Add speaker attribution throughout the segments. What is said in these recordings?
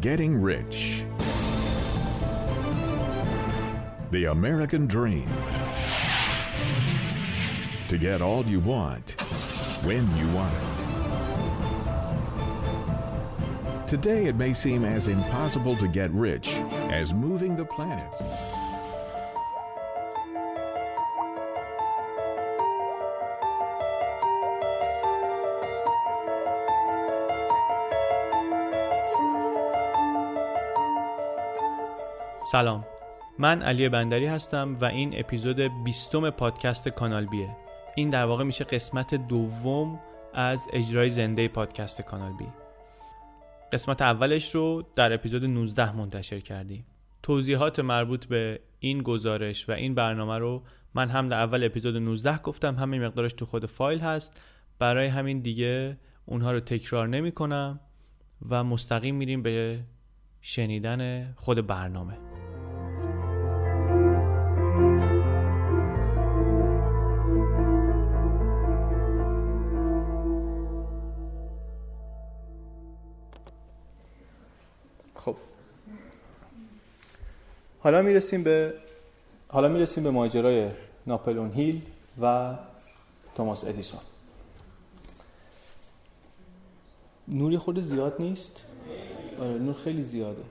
Speaker 1: getting rich. The American dream. To get all you want, when you want it. Today, it may seem as impossible to get rich as moving the planets.
Speaker 2: سلام. من علی بندری هستم و این اپیزود بیستم پادکست کانال بیه. این در واقع میشه قسمت دوم از اجرای زنده پادکست کانال بی. قسمت اولش رو در اپیزود 19 منتشر کردیم. توضیحات مربوط به این گزارش و این برنامه رو من هم در اول اپیزود 19 گفتم. همین مقدارش تو خود فایل هست. برای همین دیگه اونها رو تکرار نمی کنم و مستقیم میریم به شنیدن خود برنامه. خب. حالا می‌رسیم به حالا می‌رسیم به ماجرای ناپلون هیل و توماس ادیسون. نوری خود زیاد نیست؟ آره نور خیلی زیاده.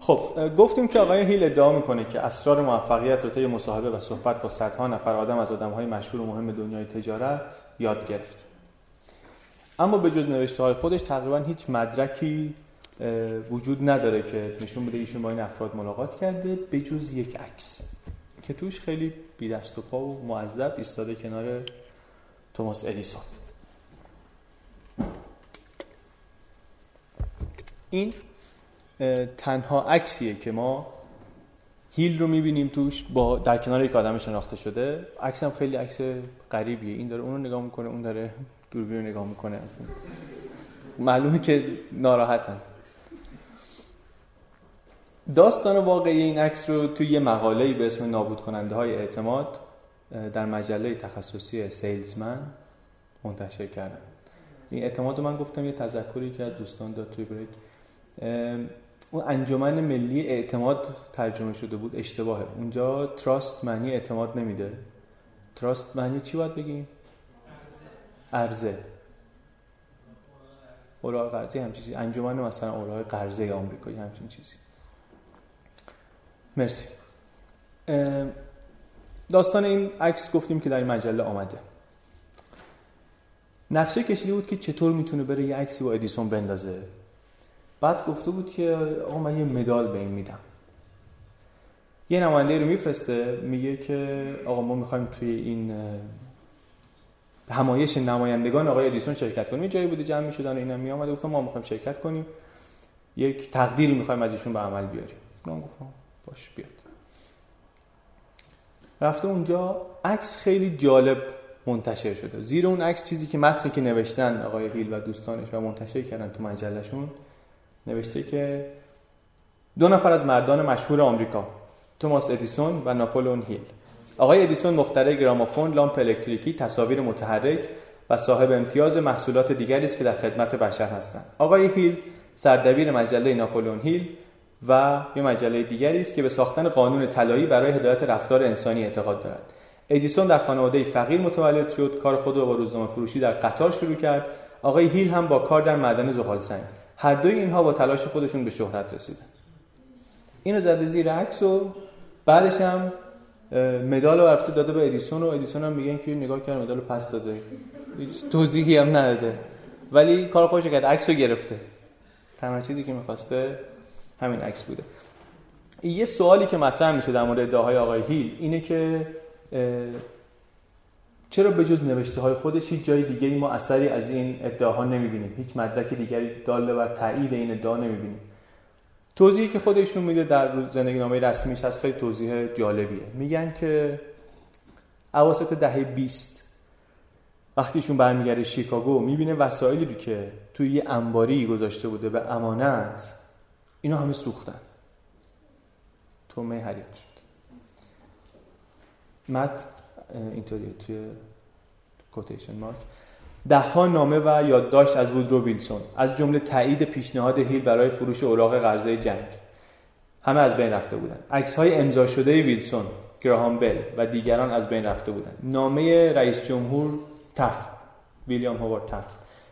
Speaker 2: خب گفتیم که آقای هیل ادعا می‌کنه که اسرار موفقیت رو طی مصاحبه و صحبت با صدها نفر آدم از آدمهای مشهور و مهم دنیای تجارت یاد گرفت. اما به جز نوشته های خودش تقریبا هیچ مدرکی وجود نداره که نشون بده ایشون با این افراد ملاقات کرده به جز یک عکس. که توش خیلی بی دست و پا و معذب ایستاده کنار توماس ادیسون این تنها عکسیه که ما هیل رو می‌بینیم توش با در کنار یک آدم شناخته شده. عکس هم خیلی عکس غریبیه. این داره اون رو نگاه می‌کنه اون داره دوربین رو نگاه می‌کنه اصلا. معلومه که ناراحتن. داستان واقعی این عکس رو توی یه مقاله به اسم نابود کننده های اعتماد در مجله تخصصی سیلزمن منتشر کردن. این اعتماد رو من گفتم یه تذکری که از دوستان داد توی بریک. اون انجمن ملی اعتماد ترجمه شده بود اشتباهه. اونجا تراست معنی اعتماد نمیده. تراست معنی چی باید بگیم؟ ارزه اوراق قرضه همچین چیزی. انجمن مثلا اوراق قرضه آمریکایی همچین چیزی. مرسی. داستان این عکس گفتیم که در این مجله آمده. نقشه کشیده بود که چطور می‌تونه بره یه عکسی با ادیسون بندازه. بعد گفته بود که آقا من یه مدال به این میدم. یه نماینده رو میفرسته میگه که آقا ما می‌خوایم توی این همایش نمایندگان آقای ادیسون شرکت کنیم. یه جایی بوده جمع می‌شدن اینا می آمده گفتم ما می‌خوایم شرکت کنیم. یک تقدیری می‌خوایم از ایشون به عمل بیاریم. من گفتم باش بیاد. رفته اونجا. عکس خیلی جالب منتشر شده. زیر اون عکس چیزی که متنی که نوشتن آقای هیل و دوستانش و منتشر کردن تو مجلهشون نوشته که دو نفر از مردان مشهور آمریکا توماس ادیسون و ناپولون هیل. آقای ادیسون مخترع گرامافون، لامپ الکتریکی، تصاویر متحرک و صاحب امتیاز محصولات دیگری است که در خدمت بشر هستند. آقای هیل سردبیر مجله ناپولون هیل و یه مجله دیگری است که به ساختن قانون طلایی برای هدایت رفتار انسانی اعتقاد دارد. ادیسون در خانواده فقیر متولد شد، کار خود را با روزنامه فروشی در قطار شروع کرد. آقای هیل هم با کار در معدن زغال سنگ. هر دوی اینها با تلاش خودشون به شهرت رسیدن. اینو زده زیر عکس و بعدش هم مدال رو رفته داده به ادیسون و ادیسون هم میگن که نگاه کرد مدال پس داده. هیچ توضیحی هم نداده. ولی کار خوش کرد. عکس رو گرفته. تنها چیزی که می‌خواسته همین عکس بوده. یه سوالی که مطرح میشه در مورد ادعاهای آقای هیل اینه که چرا به جز نوشته های خودش هیچ جای دیگه ما اثری از این ادعاها نمی‌بینیم؟ هیچ مدرک دیگری داله بر تایید این ادعا نمی‌بینیم؟ توضیحی که خودشون میده در زندگی نامه رسمیش هست خیلی توضیح جالبیه. میگن که اواسط دهه 20 وقتی ایشون برمیگرده شیکاگو می‌بینه وسایلی رو که توی یه انباری گذاشته بوده به امانت اینا همه سوختن. تومه حریق شد. مت اینطوریه توی کوتیشن مارک دهها نامه و یادداشت از وودرو ویلسون از جمله تایید پیشنهاد هیل برای فروش اوراق قرضه جنگ. همه از بین رفته بودند عکس های امضا شده ویلسون گراهام بل و دیگران از بین رفته بودند نامه رئیس جمهور تف ویلیام هوارد تف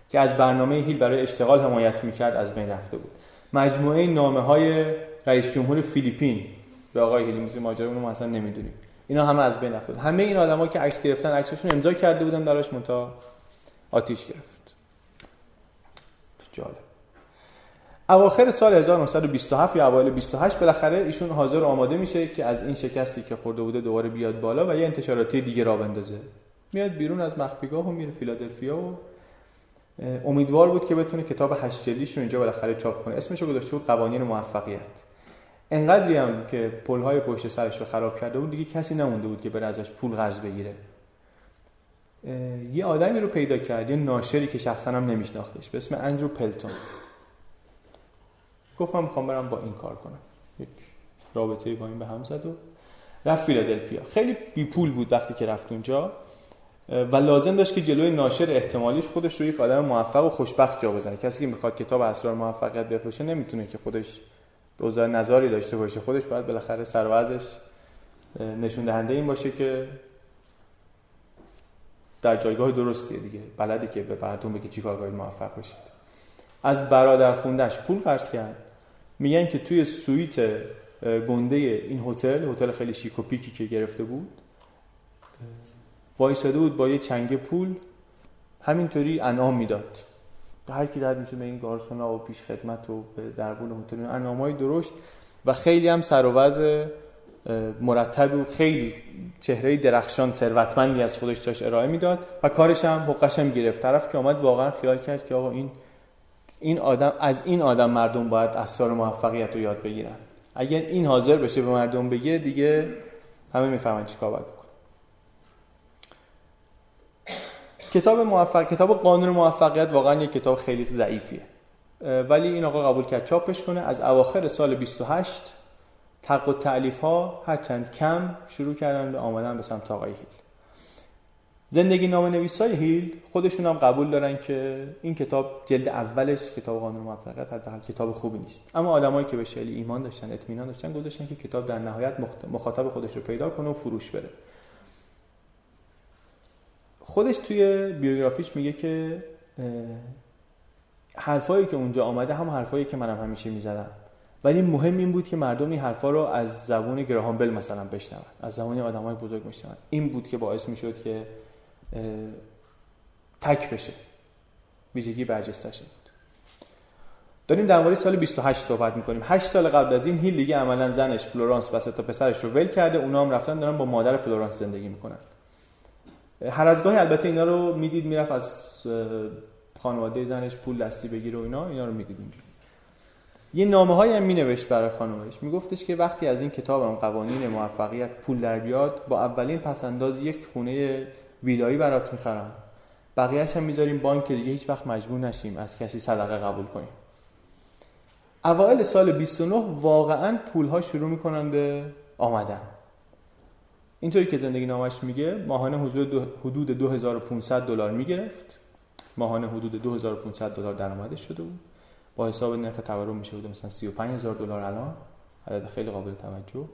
Speaker 2: که از برنامه هیل برای اشتغال حمایت می‌کرد از بین رفته بود. مجموعه نامه های رئیس جمهور فیلیپین به آقای هیل میزی ماجرا ما اصلا نمی‌دونیم. اینا همه از بین رفته همه این آدما که عکس گرفتن عکسشون امضا کرده بودن دراش متا آتیش گرفت. جالب. اواخر سال 1927 یا اوایل 28 بالاخره ایشون حاضر آماده میشه که از این شکستی که خورده بوده دوباره بیاد بالا و یه انتشاراتی دیگه را بندازه. میاد بیرون از مخفیگاه و میره فیلادلفیا و امیدوار بود که بتونه کتاب هشت رو اینجا بالاخره چاپ کنه. اسمش رو گذاشته بود قوانین موفقیت. انقدری هم که پلهای پشت سرش رو خراب کرده بود دیگه کسی نمونده بود که بره ازش پول قرض بگیره. یه آدمی رو پیدا کرد یه ناشری که شخصا هم نمیشناختش. به اسم اندرو پلتون. گفت من می‌خوام برم با این کار کنم. یک رابطه با این به هم زد و رفت فیلادلفیا. خیلی بی پول بود وقتی که رفت اونجا. و لازم داشت که جلوی ناشر احتمالیش خودش رو یک آدم موفق و خوشبخت جا بزنه. کسی که می‌خواد کتاب اسرار موفقیت بفروشه نمی‌تونه که خودش دوزار نظاری داشته باشه. خودش باید بالاخره سروازش نشون دهنده این باشه که در جایگاه درستیه دیگه. بلدی که به مردم بگه چیکار کنید موفق بشید. از برادر خوندش پول قرض کرد. میگن که توی سویت گنده این هتل هتل خیلی شیک و پیکی که گرفته بود وایساده بود با یه چنگ پول همینطوری انعام می‌داد. به هر کی رد میشه به این گارسونا و پیش خدمت و به دربون هتل انعامای درشت و خیلی هم سر و مرتب و خیلی چهره درخشان ثروتمندی از خودش داشت ارائه می‌داد و کارش هم حقش هم گرفت. طرف که آمد واقعا خیال کرد که آقا این این آدم از این آدم مردم باید اسرار موفقیت رو یاد بگیرن. اگر این حاضر بشه به مردم بگه دیگه همه می‌فهمن چیکار باید بکن کتاب موفق کتاب قانون موفقیت واقعا یک کتاب خیلی ضعیفیه. ولی این آقا قبول کرد چاپش کنه. از اواخر سال 28 تق و تعلیف ها هرچند کم شروع کردن به آمدن به سمت آقای هیل. زندگی نام نویسای هیل خودشون هم قبول دارن که این کتاب جلد اولش کتاب قانون موفقیت حداقل کتاب خوبی نیست. اما آدمایی که به شلی ایمان داشتن اطمینان داشتن گذاشتن که کتاب در نهایت مخاطب خودش رو پیدا کنه و فروش بره. خودش توی بیوگرافیش میگه که حرفایی که اونجا آمده هم حرفایی که منم همیشه می‌زدم. ولی مهم این بود که مردم این حرفا رو از زبون گراهام بل مثلا بشنون از زبان آدمای بزرگ بشنون این بود که باعث می‌شد که تک بشه ویژگی برجستشه بود داریم درباره سال 28 صحبت می‌کنیم. 8 سال قبل از این هیل دیگه عملا زنش فلورانس و تا پسرش رو ول کرده اونا هم رفتن دارن با مادر فلورانس زندگی می‌کنن. هر از گاهی البته اینا رو می‌دید می‌رفت از خانواده زنش پول دستی بگیره و اینا اینا رو می‌دید یه نامه های هم می برای خانوادش میگفتش که وقتی از این کتابم قوانین موفقیت پول در بیاد با اولین پسنداز یک خونه ویلایی برات می‌خرم. بقیهش هم می‌ذاریم بانک دیگه هیچ وقت مجبور نشیم از کسی صدقه قبول کنیم. اوایل سال 29 واقعا پول ها شروع می‌کنن به آمدن. اینطوری که زندگی نامش میگه ماهانه حدود 2500 دلار می‌گرفت. ماهانه حدود 2500 دلار درآمدش شده بود. با حساب نرخ تورم میشه بود مثلا 35000 دلار الان. عدد خیلی قابل توجه.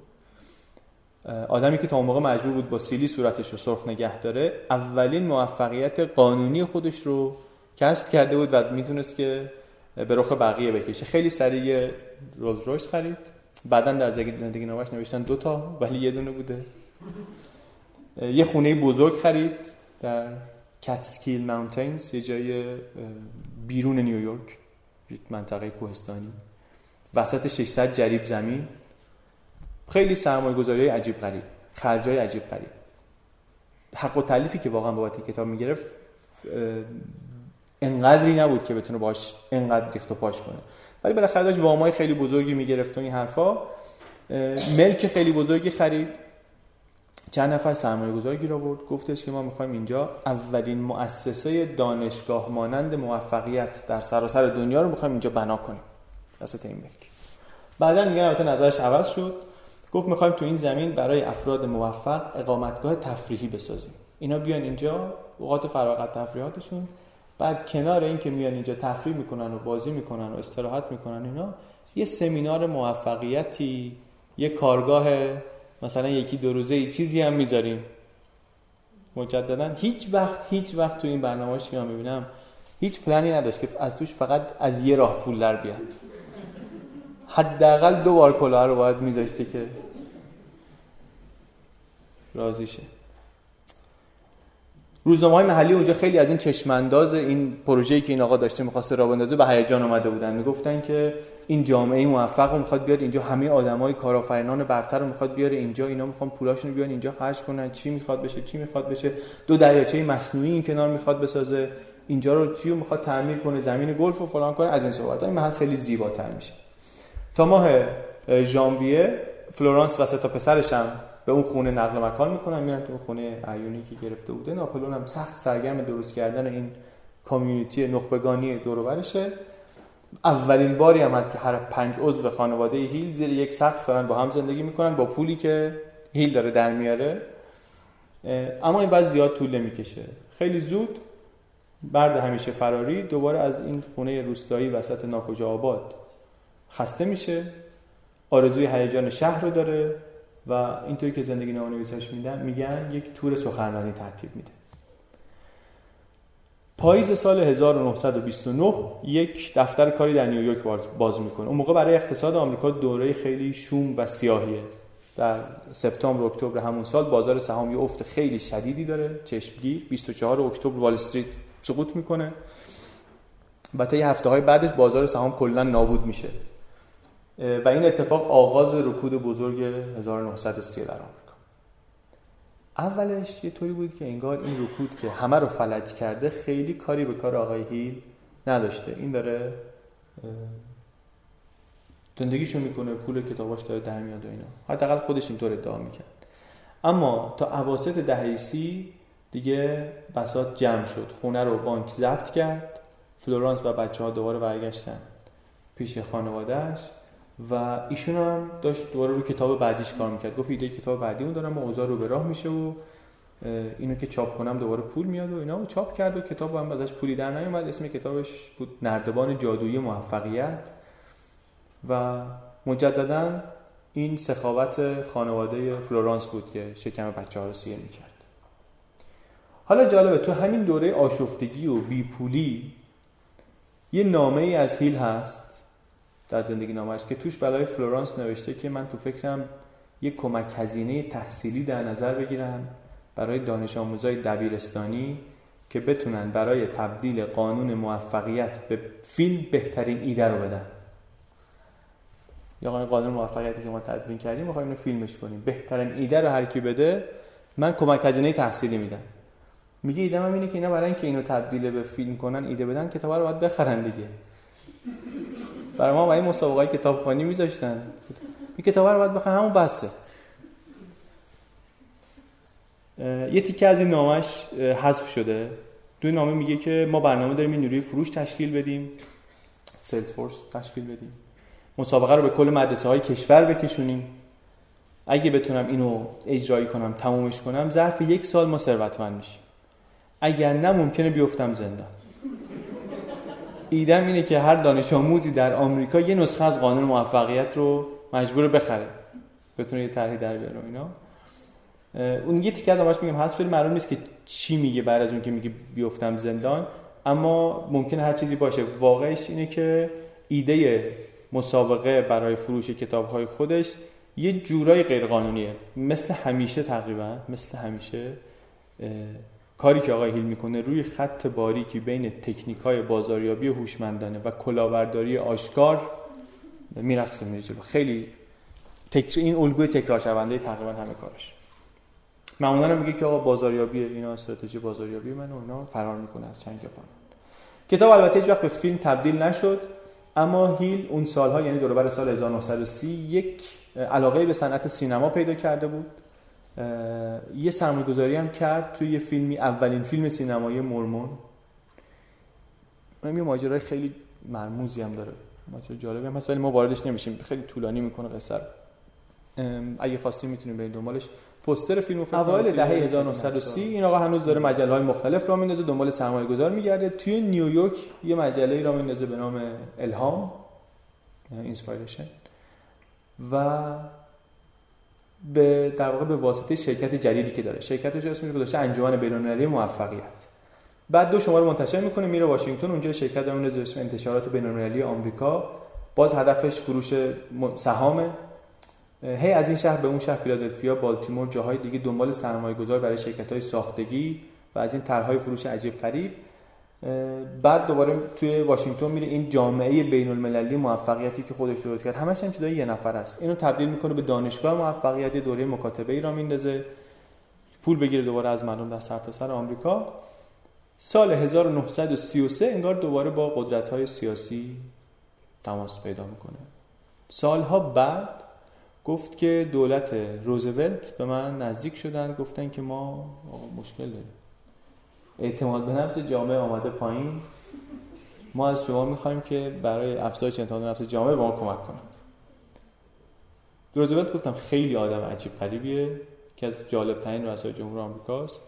Speaker 2: آدمی که تا اون موقع مجبور بود با سیلی صورتش رو سرخ نگه داره اولین موفقیت قانونی خودش رو کسب کرده بود و می‌تونست که به رخ بقیه بکشه. خیلی سریع رولز رویس خرید. بعدا در زندگی نامش نوشتن دو تا ولی یه دونه بوده. یه خونه بزرگ خرید در کتسکیل ماونتینز یه جای بیرون نیویورک. منطقه کوهستانی. وسط 600 جریب زمین. خیلی سرمایه گذاری عجیب غریب. خرجای عجیب غریب. حق و تعلیفی که واقعا بابت کتاب می‌گرفت انقدری نبود که بتونه باش انقدر ریخت و پاش کنه. ولی بالاخره داشت وامای خیلی بزرگی می‌گرفت و این حرفا. ملک خیلی بزرگی خرید. چند نفر سرمایه گذار گیر آورد. گفتش که ما می‌خوایم اینجا اولین مؤسسه دانشگاه مانند موفقیت در سراسر دنیا رو می‌خوایم اینجا بنا کنیم. وسط این ملک. بعدا میگن البته نظرش عوض شد. گفت می‌خوایم تو این زمین برای افراد موفق اقامتگاه تفریحی بسازیم. اینا بیان اینجا اوقات فراغت تفریحاتشون. بعد کنار این که میان اینجا تفریح می‌کنن و بازی می‌کنن و استراحت می‌کنن اینا یه سمینار موفقیتی یه کارگاه مثلا یکی دو روزه ای چیزی هم می‌ذاریم. مجددا هیچ وقت هیچ وقت تو این برنامه‌اش که می‌بینم هیچ پلنی نداشت که از توش فقط از یه راه پول در بیاد. حداقل دو بار کلاه رو باید میذاشته که راضی شه. روزنامه محلی اونجا خیلی از این چشمانداز این پروژه‌ای که این آقا داشته می‌خواسته راه بندازه به هیجان اومده بودن. می‌گفتن که این جامعه موفق رو می‌خواد بیاد اینجا همه آدمای کارآفرینان برتر رو می‌خواد بیاره اینجا اینا می‌خوان پولاشون رو بیان اینجا خرج کنن چی می‌خواد بشه چی می‌خواد بشه. دو دریاچه مصنوعی این کنار می‌خواد بسازه. اینجا رو چی رو می‌خواد تعمیر کنه زمین گلف و فلان کنه. از این صحبت این محل خیلی زیباتر میشه. تا ماه ژانویه فلورانس و تا پسرش هم به اون خونه نقل مکان می‌کنن میرن تو خونه اعیونی که گرفته بوده. ناپلئون هم سخت سرگرم درست کردن این community نخبگانی دور اولین باری هم هست که هر پنج عضو خانواده هیل زیر یک سقف دارن با هم زندگی می‌کنن با پولی که هیل داره در میاره. اما این وضع زیاد طول نمی‌کشه. خیلی زود مرد همیشه فراری دوباره از این خونه روستایی وسط ناکجا آباد خسته میشه. آرزوی هیجان شهر رو داره و اینطوری که زندگی نویساش میدن میگن یک تور سخنرانی ترتیب میده. پاییز سال 1929 یک دفتر کاری در نیویورک باز می‌کنه. اون موقع برای اقتصاد آمریکا دوره خیلی شوم و سیاهیه. در سپتامبر اکتبر همون سال بازار سهام یه افت خیلی شدیدی داره. چشمگیر. 24 اکتبر وال استریت سقوط می‌کنه. و یه هفته های بعدش بازار سهام کلا نابود میشه. و این اتفاق آغاز رکود بزرگ 1930 در آمریکا. اولش یه طوری بود که انگار این رکود که همه رو فلج کرده خیلی کاری به کار آقای هیل نداشته. این داره زندگیشو می‌کنه پول کتاباش داره در میاد و اینا. حداقل خودش اینطور ادعا می‌کرد. اما تا اواسط دهه سی دیگه بساط جمع شد. خونه رو بانک ضبط کرد. فلورانس و بچه ها دوباره برگشتن پیش خانوادهش و ایشون هم داشت دوباره رو کتاب بعدیش کار می‌کرد. گفت ایده کتاب بعدی اون دارم و اوضاع رو به راه میشه و اینو که چاپ کنم دوباره پول میاد و اینا و چاپ کرد و کتاب هم ازش پولی در نیومد. اسم کتابش بود نردبان جادویی موفقیت. و مجددا این سخاوت خانواده فلورانس بود که شکم بچه ها رو سیر می‌کرد. حالا جالبه تو همین دوره آشفتگی و بیپولی یه نامه ای از هیل هست. در زندگی نامش که توش برای فلورانس نوشته که من تو فکرم یک کمک هزینه تحصیلی در نظر بگیرم برای دانش آموزای دبیرستانی که بتونن برای تبدیل قانون موفقیت به فیلم بهترین ایده رو بدن. یا قانون موفقیتی که ما تدوین کردیم می‌خوایم اینو فیلمش کنیم. بهترین ایده رو هر کی بده من کمک هزینه تحصیلی میدم. میگه ایده من اینه که اینا برای اینکه اینو تبدیل به فیلم کنن ایده بدن کتاب رو باید بخرن دیگه. برای ما برای مسابقه کتابخوانی میذاشتن. این کتاب رو باید بخوام همون بسه یه تیکه از این نامش حذف شده. تو نامه میگه که ما برنامه داریم این نیروی فروش تشکیل بدیم. سیلز فورس تشکیل بدیم. مسابقه رو به کل مدرسه های کشور بکشونیم. اگه بتونم اینو اجرایی کنم تمومش کنم ظرف یک سال ما ثروتمند میشیم. اگر نه ممکنه بیفتم زندان. ایدم اینه که هر دانش آموزی در آمریکا یه نسخه از قانون موفقیت رو مجبور بخره. بتونه یه طرحی در بیاره اینا. اون یه تیکه ازش میگم هست فیلم معلوم نیست که چی میگه بعد از اون که میگه بیفتم زندان. اما ممکنه هر چیزی باشه. واقعش اینه که ایده مسابقه برای فروش کتاب خودش یه جورای غیرقانونیه. مثل همیشه تقریبا مثل همیشه. کاری که آقای هیل می‌کنه روی خط باریکی بین تکنیک های بازاریابی هوشمندانه و کلاورداری آشکار میرقصه میره جلو. خیلی تکر... این الگوی تکرار شونده تقریبا همه کارش. معمولا میگه که آقا بازاریابی اینا استراتژی بازاریابی من اونا فرار می‌کنه از چنگ قانون کتاب البته هیچ وقت به فیلم تبدیل نشد اما هیل اون سالها یعنی دور سال 1930 یک علاقه به صنعت سینما پیدا کرده بود. یه سرمایه‌گذاری هم کرد توی یه فیلمی اولین فیلم سینمایی مرمون. یه ماجرای خیلی مرموزی هم داره ماجرا جالبی هم هست ولی ما واردش نمیشیم. خیلی طولانی می‌کنه قصه اگه خواستیم می‌تونیم برید دنبالش. پوستر فیلم اوایل دهه 1930 این آقا هنوز داره مجله های مختلف را میندازه دنبال سرمایه گذار میگرده. توی نیویورک یه مجله راه میندازه به نام الهام Inspiration و به در واقع به واسطه شرکت جدیدی که داره. شرکتش اسمش گذاشته انجمن بین‌المللی موفقیت. بعد دو شماره منتشر می‌کنه میره واشنگتن اونجا شرکت داره می‌ذاره اسم انتشارات بین‌المللی آمریکا. باز هدفش فروش سهامه. هی از این شهر به اون شهر فیلادلفیا بالتیمور جاهای دیگه دنبال سرمایه گذار برای شرکت های ساختگی و از این طرحهای فروش عجیب غریب. بعد دوباره توی واشنگتن میره. این جامعه بین المللی موفقیتی که خودش درست کرد. همش هم چیزای یه نفر است. اینو تبدیل می‌کنه به دانشگاه موفقیتی دوره مکاتبه ای را میندازه. پول بگیره دوباره از مردم در سرتاسر آمریکا. سال 1933 انگار دوباره با قدرت های سیاسی تماس پیدا می‌کنه. سالها بعد گفت که دولت روزولت به من نزدیک شدن. گفتن که ما مشکل داریم. اعتماد به نفس جامعه آمده پایین. ما از شما می‌خوایم که برای افزایش اعتماد به نفس جامعه به ما کمک کنید. روزولت گفتم خیلی آدم عجیب قریبیه که از جالب ترین رؤسای جمهور آمریکاست.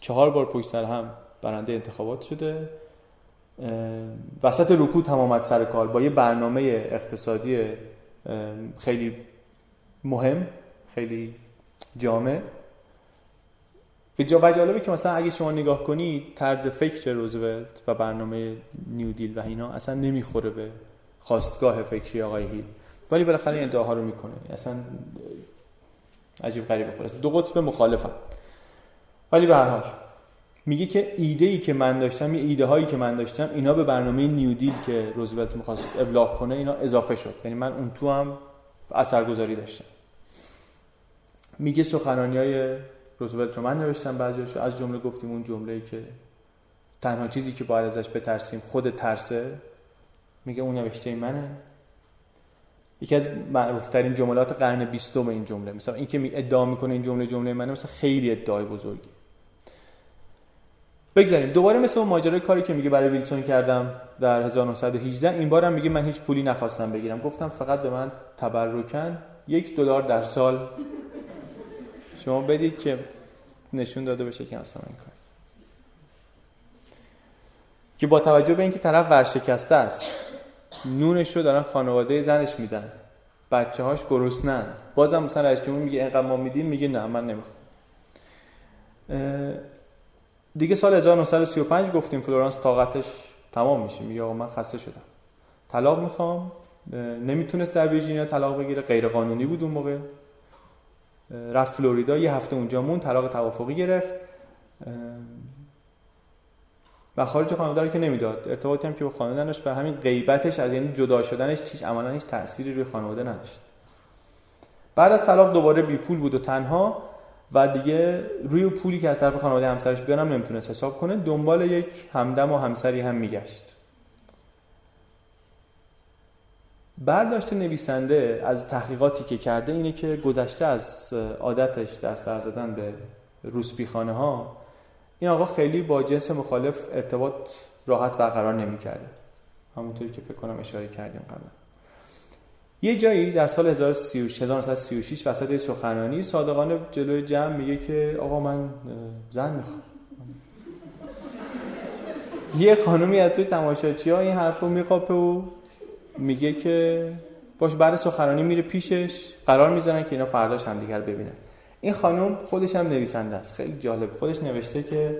Speaker 2: چهار بار پشت سر هم برنده انتخابات شده. وسط رکود هم آمد سر کار با یه برنامه اقتصادی خیلی مهم خیلی جامع. و جالبه که مثلا اگه شما نگاه کنی طرز فکر روزولت و برنامه نیو دیل و اینا اصلا نمی‌خوره به خواستگاه فکری آقای هیل. ولی بالاخره این ادعاها رو می‌کنه. اصلا عجیب غریبه خلاص. دو قطب مخالفن ولی به هر حال میگه که ایده ای که من داشتم یه ایده هایی که من داشتم اینا به برنامه نیو دیل که روزولت می‌خواست ابلاغ کنه اینا اضافه شد. یعنی من اون تو هم اثرگذاری داشتم. میگه سخنانی های روزولت رو من نوشتم بعضیش از جمله گفتیم اون جمله که تنها چیزی که باید ازش بترسیم خود ترسه. میگه اون نوشته منه. یکی از معروف ترین جملات قرن بیستم این جمله. مثلا این که ادعا می‌کنه این جمله جمله منه مثلا خیلی ادعای بزرگی. بگذاریم. دوباره مثل اون ماجرای کاری که میگه برای ویلسون کردم در 1918 این بارم میگه من هیچ پولی نخواستم بگیرم. گفتم فقط به من تبرکن یک دلار در سال. شما بدید که نشون داده بشه که اصلا این کار. که با توجه به اینکه طرف ورشکسته است نونش رو دارن خانواده زنش میدن. بچه هاش گرسنن. بازم مثلا رئیس جمهور میگه اینقدر ما میدیم میگه نه من نمی‌خوام. دیگه سال 1935 گفتیم فلورانس طاقتش تمام میشه. میگه آقا من خسته شدم. طلاق می‌خوام. نمی‌تونست در ویرجینیا طلاق بگیره. غیر قانونی بود اون موقع. رفت فلوریدا یه هفته اونجا مون طلاق توافقی گرفت. و خارج خانواده رو که نمی‌داد. ارتباطی هم که با خانواده نداشت و همین غیبتش از یعنی جدا شدنش هیچ عملا هیچ تأثیری روی خانواده نداشت. بعد از طلاق دوباره بی پول بود و تنها و دیگه روی پولی که از طرف خانواده همسرش بیارم نمی‌تونست حساب کنه دنبال یک همدم و همسری هم میگشت. برداشت نویسنده از تحقیقاتی که کرده اینه که گذشته از عادتش در سر زدن به روسپیخانه ها این آقا خیلی با جنس مخالف ارتباط راحت برقرار نمی‌کرده همونطوری که فکر کنم اشاره کردیم قبل یه جایی در سال 1936 وسط سخنرانی صادقانه جلوی جمع میگه که آقا من زن می‌خوام. یه خانومی از توی تماشاچی ها این حرف رو میقاپه و میگه که باش بعد سخنرانی میره پیشش قرار می‌زنن که اینا فرداش همدیگر ببینن. این خانم خودش هم نویسنده است. خیلی جالب. خودش نوشته که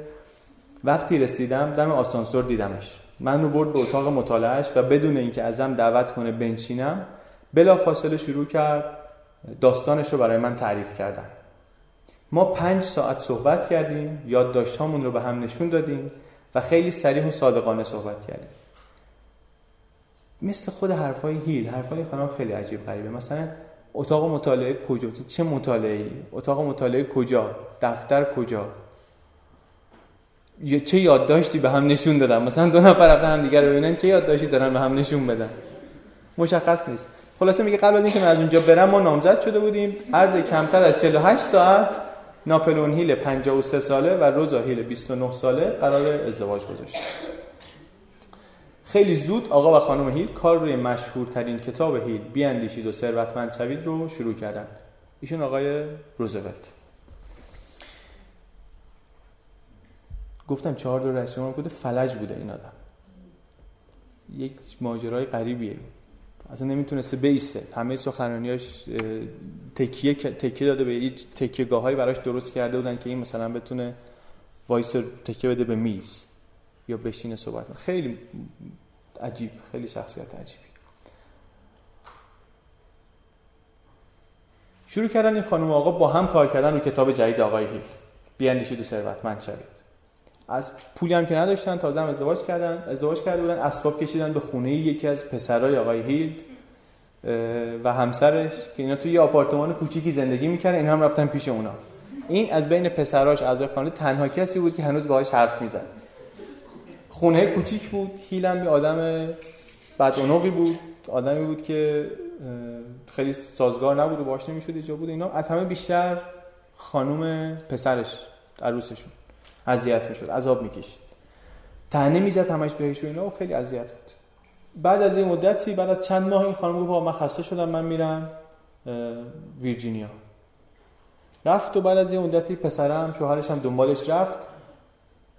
Speaker 2: وقتی رسیدم دم آسانسور دیدمش. من رو برد به اتاق مطالعهش و بدون اینکه ازم دعوت کنه بنشینم بلا فاصله شروع کرد داستانش رو برای من تعریف کردن. ما پنج ساعت صحبت کردیم یادداشتهامون رو به هم نشون دادیم و خیلی سریح و صادقانه صحبت کردیم. مثل خود حرفای هیل حرفای خانم خیلی عجیب غریبه. مثلا اتاق مطالعه کجا؟ چه مطالعه اتاق مطالعه کجا؟ دفتر کجا؟ چه یادداشتی به هم نشون دادن؟ مثلا دو نفر رفتن هم دیگر رو ببینن چه یادداشتی دارن به هم نشون بدن؟ مشخص نیست. خلاصه میگه قبل از اینکه من از اونجا برم ما نامزد شده بودیم. عرض کمتر از 48 ساعت ناپلون هیل 53 ساله و روزا هیل 29 ساله قرار ازدواج گذاشت خیلی زود آقا و خانم هیل کار روی مشهورترین کتاب هیل بیاندیشید و ثروتمند شوید رو شروع کردن. ایشون آقای روزولت. گفتم چهار دور رئیس جمهور بوده فلج بوده این آدم. یک ماجرای غریبیه. اصلا نمی‌تونسته بیسته. همه سخنرانیاش تکیه تکیه داده به هیچ تکیه گاهایی براش درست کرده بودن که این مثلا بتونه وایس تکیه بده به میز. یا بشینه صحبت خیلی عجیب خیلی شخصیت عجیبی. شروع کردن این خانم آقا با هم کار کردن رو کتاب جدید آقای هیل. بیاندیشید و ثروتمند شوید. از پولی هم که نداشتن تازه هم ازدواج کردن ازدواج کرده بودن اسباب کشیدن به خونه یکی از پسرای آقای هیل و همسرش که اینا توی یه آپارتمان کوچیکی زندگی می‌کردن این هم رفتن پیش اونا. این از بین پسراش اعضای خانه تنها کسی بود که هنوز باهاش حرف می‌زد. خونه کوچیک بود هیل هم یه آدم بدعنقی بود آدمی بود که خیلی سازگار نبود و باش نمی‌شد اینجا بود اینا. از همه بیشتر خانم پسرش عروسشون اذیت می‌شد عذاب می‌کشید. تنه می‌زد همش بهش و اینا و خیلی اذیت بود. بعد از این مدتی بعد از چند ماه این خانم گفت من خسته شدم من میرم ویرجینیا. رفت و بعد از این مدتی پسرم شوهرش هم دنبالش رفت.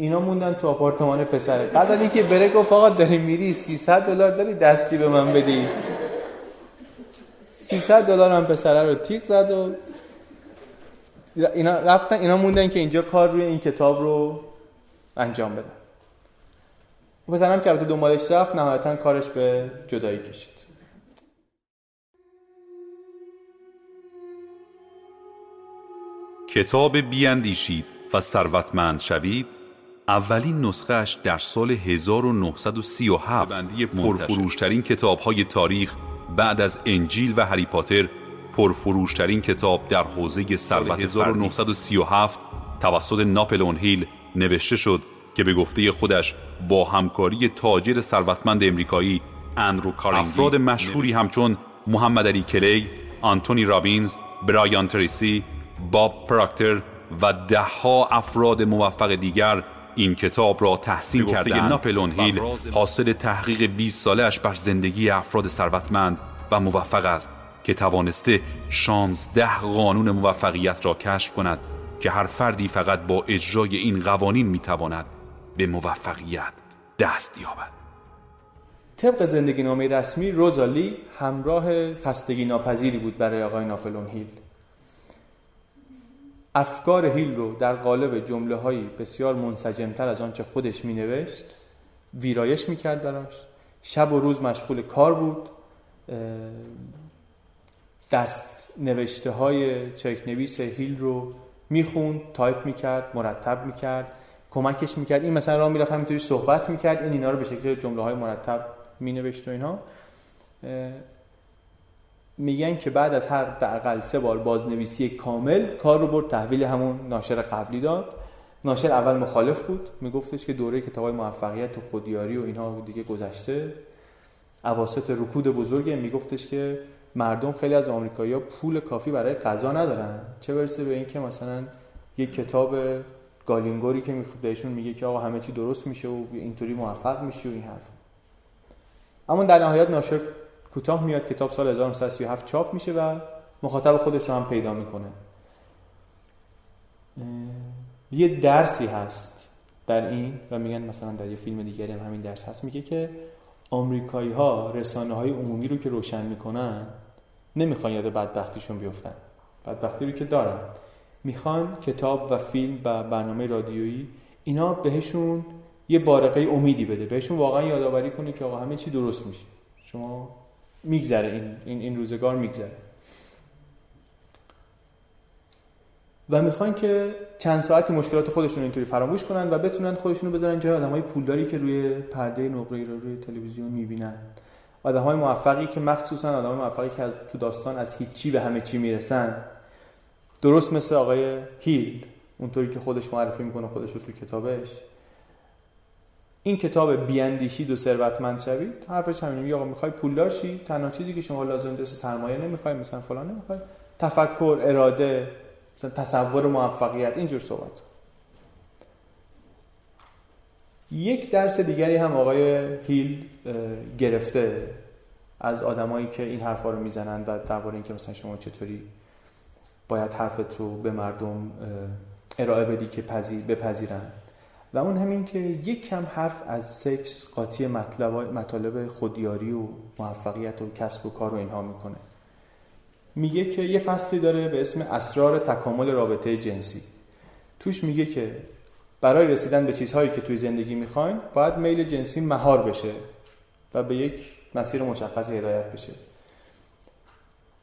Speaker 2: اینا موندن تو آپارتمان پسره. قبل از اینکه بره گفت آقا داری میری 300 دلار داری دستی به من بدی. 300 دلار هم پسره رو تیک زد و اینا رفتن اینا موندن که اینجا کار روی این کتاب رو انجام بدن. پسرم که البته دنبالش رفت نهایتا کارش به جدایی کشید.
Speaker 3: کتاب بیاندیشید و ثروتمند شوید اولین نسخهش در سال 1937 پرفروشترین کتاب های تاریخ بعد از انجیل و هری پاتر پرفروشترین کتاب در حوزه ثروت 1937 توسط ناپلون هیل نوشته شد که به گفته خودش با همکاری تاجر ثروتمند امریکایی اندرو کارنگی افراد مشهوری همچون محمد علی کلی، آنتونی رابینز، برایان تریسی، باب پراکتر و دهها افراد موفق دیگر این کتاب را تحسین کرده ناپلون هیل حاصل تحقیق 20 سالش بر زندگی افراد ثروتمند و موفق است که توانسته 16 قانون موفقیت را کشف کند که هر فردی فقط با اجرای این قوانین می‌تواند به موفقیت دست یابد.
Speaker 2: طبق زندگی نامه رسمی روزالی همراه خستگی ناپذیری بود برای آقای ناپلون هیل. افکار هیل رو در قالب جمله هایی بسیار منسجمتر از آنچه خودش می نوشت ویرایش می کرد براش. شب و روز مشغول کار بود. دست نوشته های چرک نویس هیل رو می‌خوند تایپ می‌کرد مرتب می‌کرد کمکش می‌کرد. این مثلا راه می‌رفت همینطوری صحبت می‌کرد. این اینا رو به شکل جمله های مرتب مینوشت و اینها میگن که بعد از حداقل سه بار بازنویسی کامل کار رو برد تحویل همون ناشر قبلی داد. ناشر اول مخالف بود. میگفتش که دوره کتاب های موفقیت و خودیاری و اینها دیگه گذشته. اواسط رکود بزرگه. میگفتش که مردم خیلی از آمریکایی‌ها پول کافی برای غذا ندارن. چه برسه به اینکه مثلا یک کتاب گالینگوری که بهشون میگه که آقا همه چی درست میشه و اینطوری موفق میشه و این حرف. اما در نهایت ناشر کوتاه میاد کتاب سال 1937 چاپ میشه و مخاطب خودش رو هم پیدا می‌کنه. یه درسی هست در این و میگن مثلا در یه فیلم دیگری هم همین درس هست میگه که آمریکایی ها رسانه های عمومی رو که روشن می‌کنن نمی‌خوان یاد بدبختیشون بیفتن. بدبختی رو که دارن. می‌خوان کتاب و فیلم و برنامه رادیویی اینا بهشون یه بارقه امیدی بده بهشون واقعا یادآوری کنه که آقا همه چی درست میشه. شما میگذره این, این, این روزگار میگذره. و می‌خوان که چند ساعتی مشکلات خودشون اینطوری فراموش کنن و بتونن خودشونو بذارن جای آدمای پولداری که روی پرده نقره رو روی تلویزیون می‌بینن. آدم های موفقی که مخصوصا آدم موفقی که تو داستان از هیچی به همه چی می‌رسن. درست مثل آقای هیل اونطوری که خودش معرفی می‌کنه خودش رو تو کتابش. این کتاب بیاندیشید و ثروتمند شوید؟ حرفش همینه میگه آقا می‌خوای پولدار شی تنها چیزی که شما لازم داره سرمایه نمی‌خوای مثلا فلان نمی‌خوای. تفکر اراده مثلا تصور موفقیت اینجور صحبت. یک درس دیگری هم آقای هیل گرفته از آدمایی که این حرفا رو می‌زنن و درباره اینکه مثلا شما چطوری باید حرفت رو به مردم ارائه بدی که پذیر بپذیرن. و اون همین که یک کم حرف از سکس قاطی مطلب مطالب خودیاری و موفقیت و کسب و کار و اینها می‌کنه. میگه که یه فصلی داره به اسم اسرار تکامل رابطه جنسی. توش میگه که برای رسیدن به چیزهایی که توی زندگی می‌خواین باید میل جنسی مهار بشه و به یک مسیر مشخص هدایت بشه.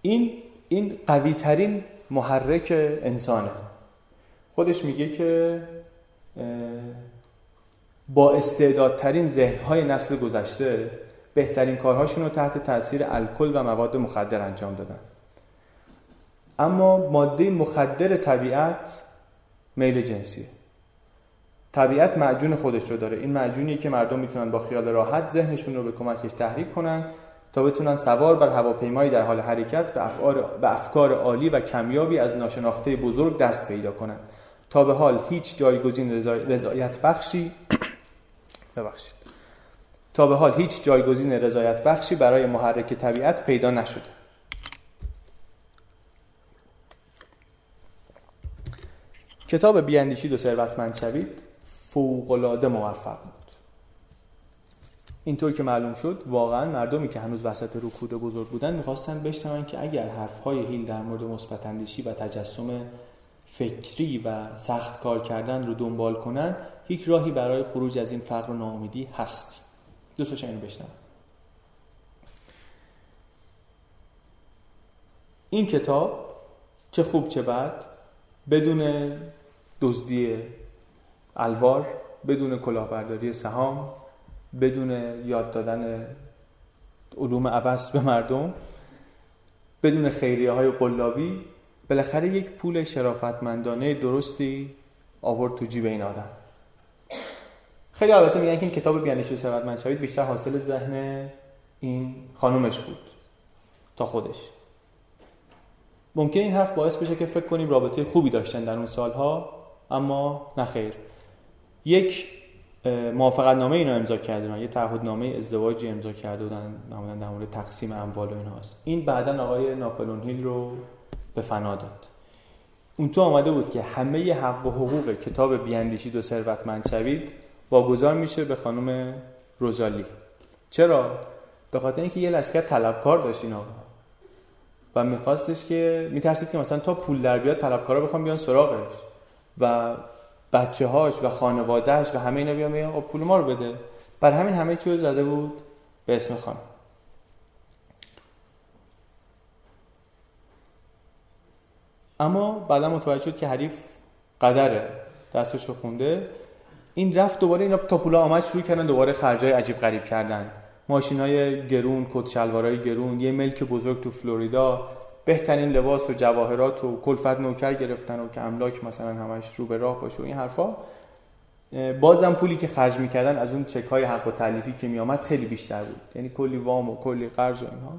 Speaker 2: این این قوی ترین محرک انسانه. خودش میگه که با استعدادترین ذهنهای نسل گذشته بهترین کارهاشون رو تحت تاثیر الکل و مواد مخدر انجام دادن. اما ماده مخدر طبیعت میل جنسیه. طبیعت معجون خودش رو داره. این معجونیه که مردم می‌تونن با خیال راحت ذهنشون رو به کمکش تحریک کنن تا بتونن سوار بر هواپیمایی در حال حرکت به افکار عالی و کمیابی از ناشناخته بزرگ دست پیدا کنند تا به حال هیچ جایگزین رضایت بخشی ببخشید. تا به حال هیچ جایگزین رضایت بخشی برای محرک طبیعت پیدا نشده. کتاب بیاندیشید و ثروتمند شوید فوقالعاده موفق بود. اینطور که معلوم شد واقعا مردمی که هنوز وسط رکود بزرگ بودن می‌خواستن بشنون که اگر حرفهای هیل در مورد مثبت و تجسم فکری و سخت کار کردن رو دنبال کنن یک راهی برای خروج از این فقر و ناامیدی هست. دوست اینو بشنم این کتاب چه خوب چه بد بدون دزدی الوار بدون کلاهبرداری سهام بدون یاد دادن علوم عبس به مردم بدون خیریه های قلابی بالاخره یک پول شرافتمندانه درستی آورد تو جیب این آدم. خیلی البته میگن که این کتاب بیانش ثروتمند شوید بیشتر حاصل ذهن این خانومش بود تا خودش. ممکن این حرف باعث بشه که فکر کنیم رابطه خوبی داشتن در اون سالها اما نخیر یک موافقت نامه اینا امضا کردن یه تعهد نامه ازدواجی امضا کرده بودن در مورد تقسیم اموال و اینهاست این بعدا آقای ناپلون هیل رو به فنا داد. اون تو آمده بود که همه حق و حقوق کتاب بیاندیشید و ثروتمند شوید واگذار میشه به خانم روزالی. چرا؟ به خاطر اینکه یه لشکر طلبکار داشت اینا و میخواستش که میترسید که مثلا تا پول در بیاد طلبکارا بخوام بیان سراغش. و بچه هاش و خانوادهش و همه اینا بیان میگن خب پول ما رو بده. بر همین همه چیو زده بود به اسم خانم. اما بعدا متوجه شد که حریف قدره دستش رو خونده. این رفت دوباره اینا تا پولا آمد شروع کردن دوباره خرجای عجیب غریب کردن. ماشین های گرون کت شلوارای گرون یه ملک بزرگ تو فلوریدا. بهترین لباس و جواهرات و کلفت نوکر گرفتن و که املاک مثلا همش رو به راه باشه و این حرفا. بازم پولی که خرج می‌کردن از اون چک های حق و تعلیفی که میامد خیلی بیشتر بود. یعنی کلی وام و کلی قرض و اینها.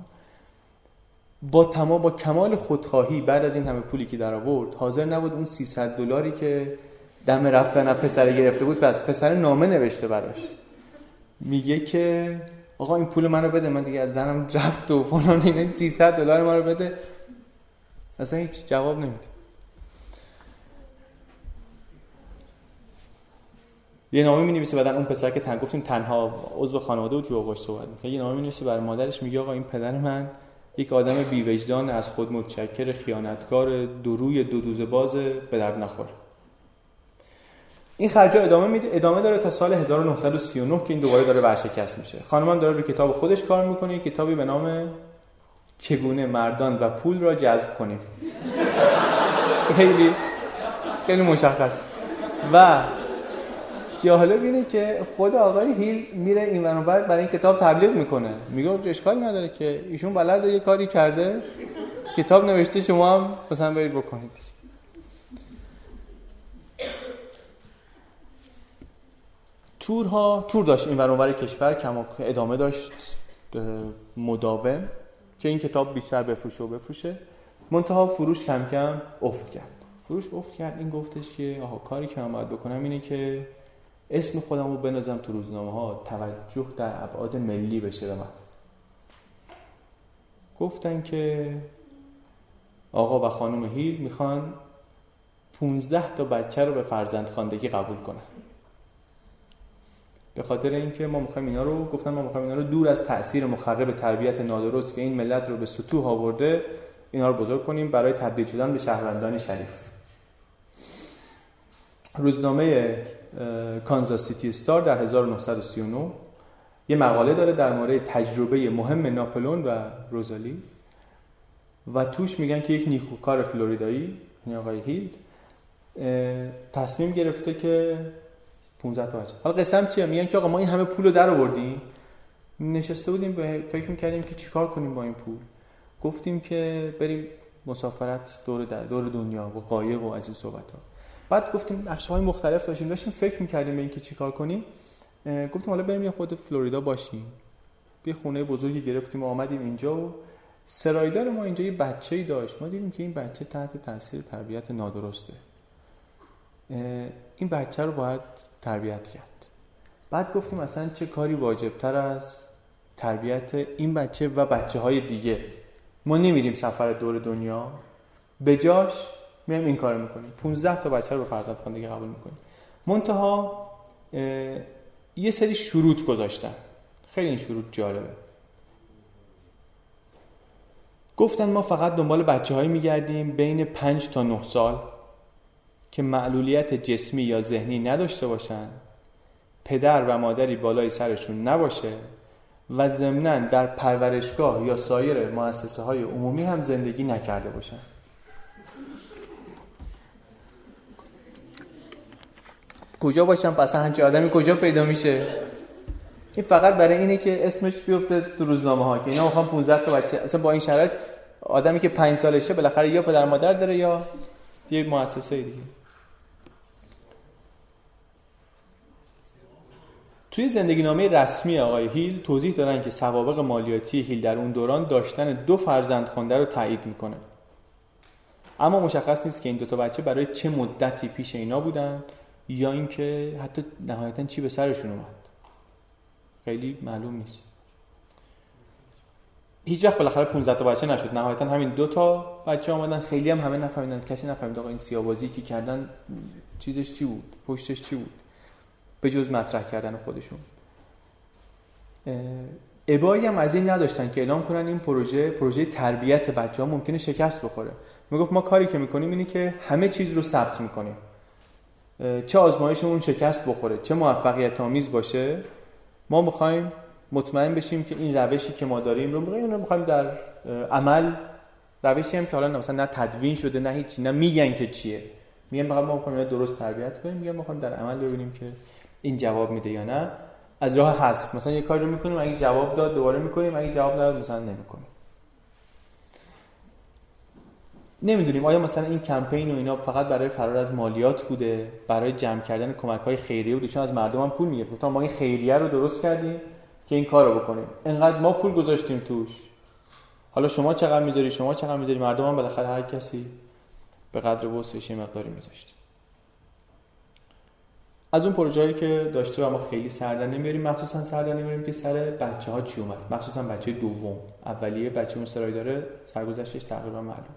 Speaker 2: با تمام با کمال خودخواهی بعد از این همه پولی که در آورد حاضر نبود اون 300 دلاری که دم رفتن از پسر گرفته بود پس پسر نامه نوشته براش. میگه که آقا این پول منو بده من دیگه زنم رفت و فلان این 300 دلار ما رو بده. اصلا هیچ جواب نمیده. یه نامه می نویسه بعدن اون پسر که تن گفتیم تنها عضو خانواده بود که باهاش صحبت می‌کنه یه نامه می نویسه برای مادرش میگه آقا این پدر من یک آدم بیوجدان از خود متشکر خیانتکار دروی دو دوزه باز به درد نخور. این خرجا ادامه میده ادامه داره تا سال 1939 که این دوباره داره ورشکست میشه. خانمان داره روی کتاب خودش کار می‌کنه. کتابی به نام چگونه مردان و پول را جذب کنیم. خیلی خیلی مشخص. و جالب اینه که خود آقای هیل میره این منور برای این کتاب تبلیغ می‌کنه. میگه اشکالی نداره که ایشون بلد یه کاری کرده. کتاب نوشته شما هم مثلا برید بکنید. تورها تور داشت این برانور کشور کم ادامه داشت مداوم که این کتاب بیشتر بفروشه و بفروشه. منتها فروش کم کم افت کرد. فروش افت کرد. این گفتش که آها کاری که من باید بکنم اینه که اسم خودم رو بنازم تو روزنامه ها توجه در ابعاد ملی بشه به من. گفتن که آقا و خانم هیل می‌خوان 15 تا بچه رو به فرزند خاندگی قبول کنن. به خاطر اینکه ما می‌خوایم اینا رو گفتن ما می‌خوایم اینا رو دور از تاثیر مخرب تربیت نادرست که این ملت رو به سطوح آورده اینا رو بزرگ کنیم برای تبدیل شدن به شهروندان شریف. روزنامه کانزاس سیتی ستار در 1939 یه مقاله داره در مورد تجربه مهم ناپلون و روزالی. و توش میگن که یک نیکوکار فلوریدایی یعنی آقای هیل تصمیم گرفته که 15 تا بچه. حالا قسم چیه؟ میگن که آقا ما این همه پول رو در آوردیم. نشسته بودیم به فکر می‌کردیم که چیکار کنیم با این پول. گفتیم که بریم مسافرت دور دور دنیا و قایق و از این صحبت ها بعد گفتیم بخش های مختلف داشتیم داشتیم فکر می‌کردیم به اینکه چیکار کنیم. گفتیم حالا بریم یه خود فلوریدا باشیم. یه خونه بزرگی گرفتیم و آمدیم اینجا و سرایدار ما اینجا یه بچه ای داشت. ما دیدیم که این بچه تحت تاثیر تربیت نادرسته. این بچه رو باید تربیت کرد. بعد گفتیم اصلا چه کاری واجبتر از تربیت این بچه و بچه های دیگه. ما نمیریم سفر دور دنیا. به جاش میایم این کار می‌کنیم. 15 تا بچه رو به فرزند خواندگی قبول می‌کنیم. منتها یه سری شروط گذاشتن. خیلی این شروط جالبه. گفتن ما فقط دنبال بچه هایی میگردیم بین 5 تا 9 سال که معلولیت جسمی یا ذهنی نداشته باشن پدر و مادری بالای سرشون نباشه و ضمنا در پرورشگاه یا سایر مؤسسه های عمومی هم زندگی نکرده باشن. کجا باشم پس همچه آدمی کجا پیدا میشه؟ این فقط برای اینه که اسمش بیفته تو روزنامه ها که اینا می‌خوان 15 تا بچه اصلا با این شرایط آدمی که 5 سالشه بالاخره یا پدر مادر داره یا یه مؤسسه دیگه. توی زندگی نامه رسمی آقای هیل توضیح دادن که سوابق مالیاتی هیل در اون دوران داشتن دو فرزند خونده رو تایید می‌کنه. اما مشخص نیست که این دو تا بچه برای چه مدتی پیش اینا بودن یا اینکه حتی نهایتا چی به سرشون اومد. خیلی معلوم نیست. هیچ وقت بالاخره 15 تا بچه نشد. نهایتا همین دو تا بچه آمدن. خیلی هم همه نفهمیدن. کسی نفهمید آقا این سیاوازی که کردن چیزش چی بود؟ پشتش چی بود؟ به جز مطرح کردن خودشون. ابایی هم از این نداشتن که اعلام کنن این پروژه پروژه تربیت بچه ها ممکنه شکست بخوره. می‌گفت ما کاری که می‌کنیم اینه که همه چیز رو ثبت می‌کنیم. چه آزمایشمون شکست بخوره چه موفقیت آمیز باشه. ما می‌خوایم مطمئن بشیم که این روشی که ما داریم رو می‌خوایم رو می‌خوایم در عمل روشی هم که حالا مثلا نه تدوین شده نه هیچی نه میگن که چیه. میگن ما می‌خوایم درست تربیت کنیم میگن می‌خوایم در عمل ببینیم که این جواب میده یا نه. از راه حذف مثلا یه کاری رو می‌کنیم اگه جواب داد دوباره می‌کنیم اگه جواب نداد مثلا نمی‌کنیم. نمی‌دونیم. آیا مثلا این کمپین و اینا فقط برای فرار از مالیات بوده؟ برای جمع کردن کمک های خیریه بوده؟ چون از مردم هم پول میگه گفتم ما این خیریه رو درست کردیم که این کار رو بکنیم. انقدر ما پول گذاشتیم توش. حالا شما چقدر می‌ذاری؟ شما چقدر می‌ذاری؟ مردم هم بالاخره هر کسی به قدر وسعش مقداری میذاشت از اون پروژه‌ای که داشته و ما خیلی سردن نمیاریم مخصوصا سردن نمیاریم که سر بچه ها چی اومد؟ مخصوصا بچه دوم. اولیه بچه اون سرای داره سرگذشتش تقریبا معلوم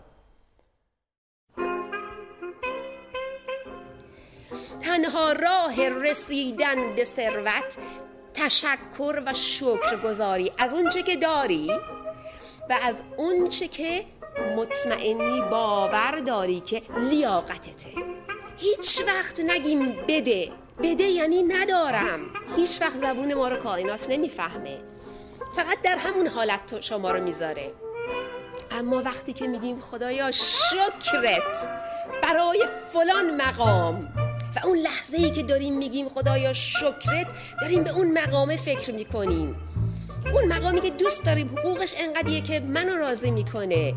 Speaker 4: تنها راه رسیدن به ثروت تشکر و شکرگزاری. از اونچه که داری و از اونچه که مطمئنی باور داری که لیاقتته. هیچ وقت نگیم بده. بده یعنی ندارم. هیچ وقت زبون ما رو کائنات نمی‌فهمه. فقط در همون حالت شما رو می‌ذاره. اما وقتی که میگیم خدایا شکرت برای فلان مقام و اون لحظه ای که داریم میگیم خدایا شکرت داریم به اون مقامه فکر می‌کنیم. اون مقامی که دوست داریم حقوقش انقدیه که منو راضی می‌کنه.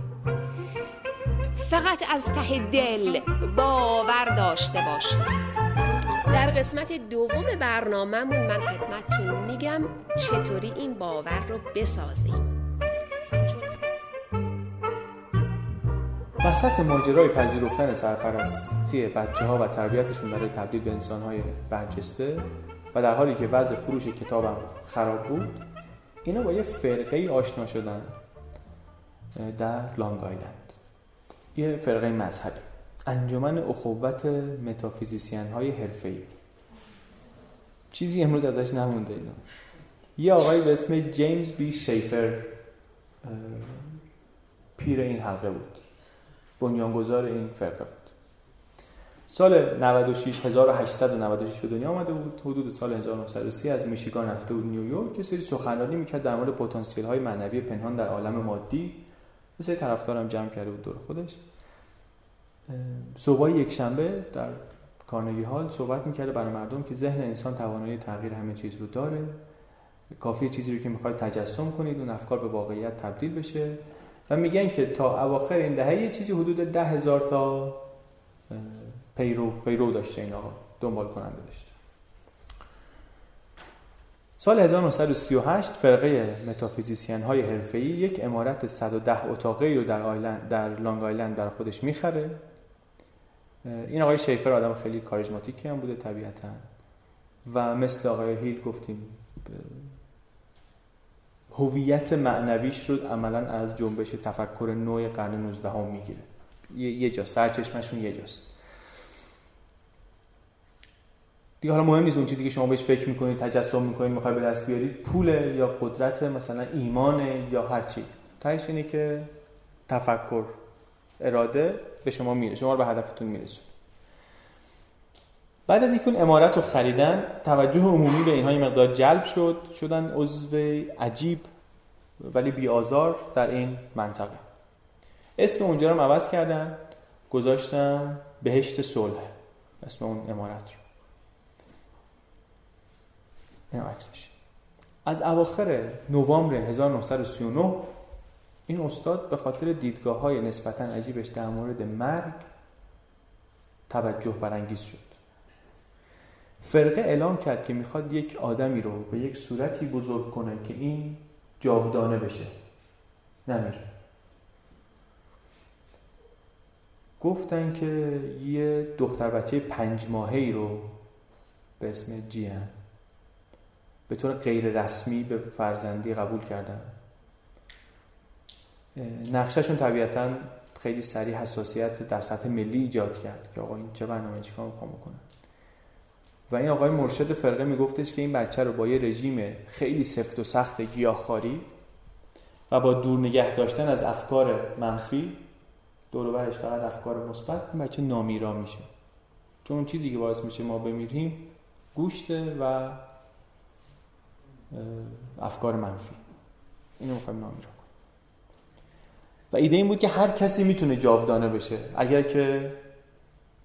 Speaker 4: فقط از ته دل باور داشته باشیم در قسمت دوم برنامهمون من خدمتتون میگم چطوری این باور رو بسازیم.
Speaker 2: وسط ماجرای پذیرفتن سرپرستی بچه ها و تربیتشون برای تبدیل به انسان های برجسته و در حالی که وضع فروش کتابم خراب بود اینا با یه فرقه ای آشنا شدن در لانگ آیلند. یه فرقه مذهبی. انجمن اخوت متافیزیسین های حرفه‌ای. چیزی امروز ازش نمونده اینا. یه آقای به اسم جیمز بی شیفر پیر این حلقه بود. بنیانگذار این فرقه بود. سال 96 1896 به دنیا آمده بود. حدود سال 1930 از میشیگان رفته بود نیویورک یه سری سخنرانی می‌کرد در مورد پتانسیل های معنوی پنهان در عالم مادی. یه سری طرفدارم جمع کرده بود دور خودش. صبح یک شنبه در کارنگی هال صحبت می‌کرده برای مردم که ذهن انسان توانایی تغییر همه چیز رو داره. کافیه چیزی رو که می‌خواید تجسم کنید اون افکار به واقعیت تبدیل بشه. میگن که تا اواخر این دهه یه چیزی حدود ده هزار تا پیرو پیرو داشته این آقا دنبال کننده داشته. سال 1938 فرقه متافیزیسین های حرفه‌ای یک عمارت 110 اتاقه رو در آیلند در لانگ آیلند در خودش می‌خره. این آقای شیفر آدم خیلی کاریزماتیکی هم بوده طبیعتا. و مثل آقای هیل گفتیم هویت معنویش رو عملا از جنبش تفکر نوع قرن 19 هم می‌گیره. یه جا سرچشمشون یه جاست. دیگه حالا مهم نیست اون چیزی که شما بهش فکر می‌کنید تجسم می‌کنید می‌خوای به دست بیارید پول یا قدرت مثلا ایمان یا هر چی. تهش اینه که تفکر اراده به شما میره شما رو به هدفتون میرسون بعد از اینکه امارت رو خریدن توجه عمومی به اینها مقدار جلب شد شدن عضو عجیب ولی بیازار در این منطقه. اسم اونجا رو عوض کردن گذاشتن بهشت صلح اسم اون امارت رو. این عکسش. از اواخر نوامبر 1939 این استاد به خاطر دیدگاه های نسبتا عجیبش در مورد مرگ توجه برانگیز شد. فرقه اعلام کرد که می‌خواد یک آدمی رو به یک صورتی بزرگ کنه که این جاودانه بشه. نمیره گفتن که یه دختر بچه پنج ماهه رو به اسم جیان به طور غیر رسمی به فرزندی قبول کردن. نقشهشون طبیعتا خیلی سریع حساسیت در سطح ملی ایجاد کرد که آقا این چه برنامه چیکار می‌خوام بکنن و این آقای مرشد فرقه میگفتش که این بچه رو با یه رژیم خیلی سفت و سخت گیاهخواری و با دور نگه داشتن از افکار منفی دور برش فقط افکار مثبت این بچه نامیرا میشه. چون اون چیزی که باعث میشه ما بمیریم گوشته و افکار منفی. اینو می‌خوایم نامیرا کنیم. و ایده این بود که هر کسی می‌تونه جاودانه بشه. اگر که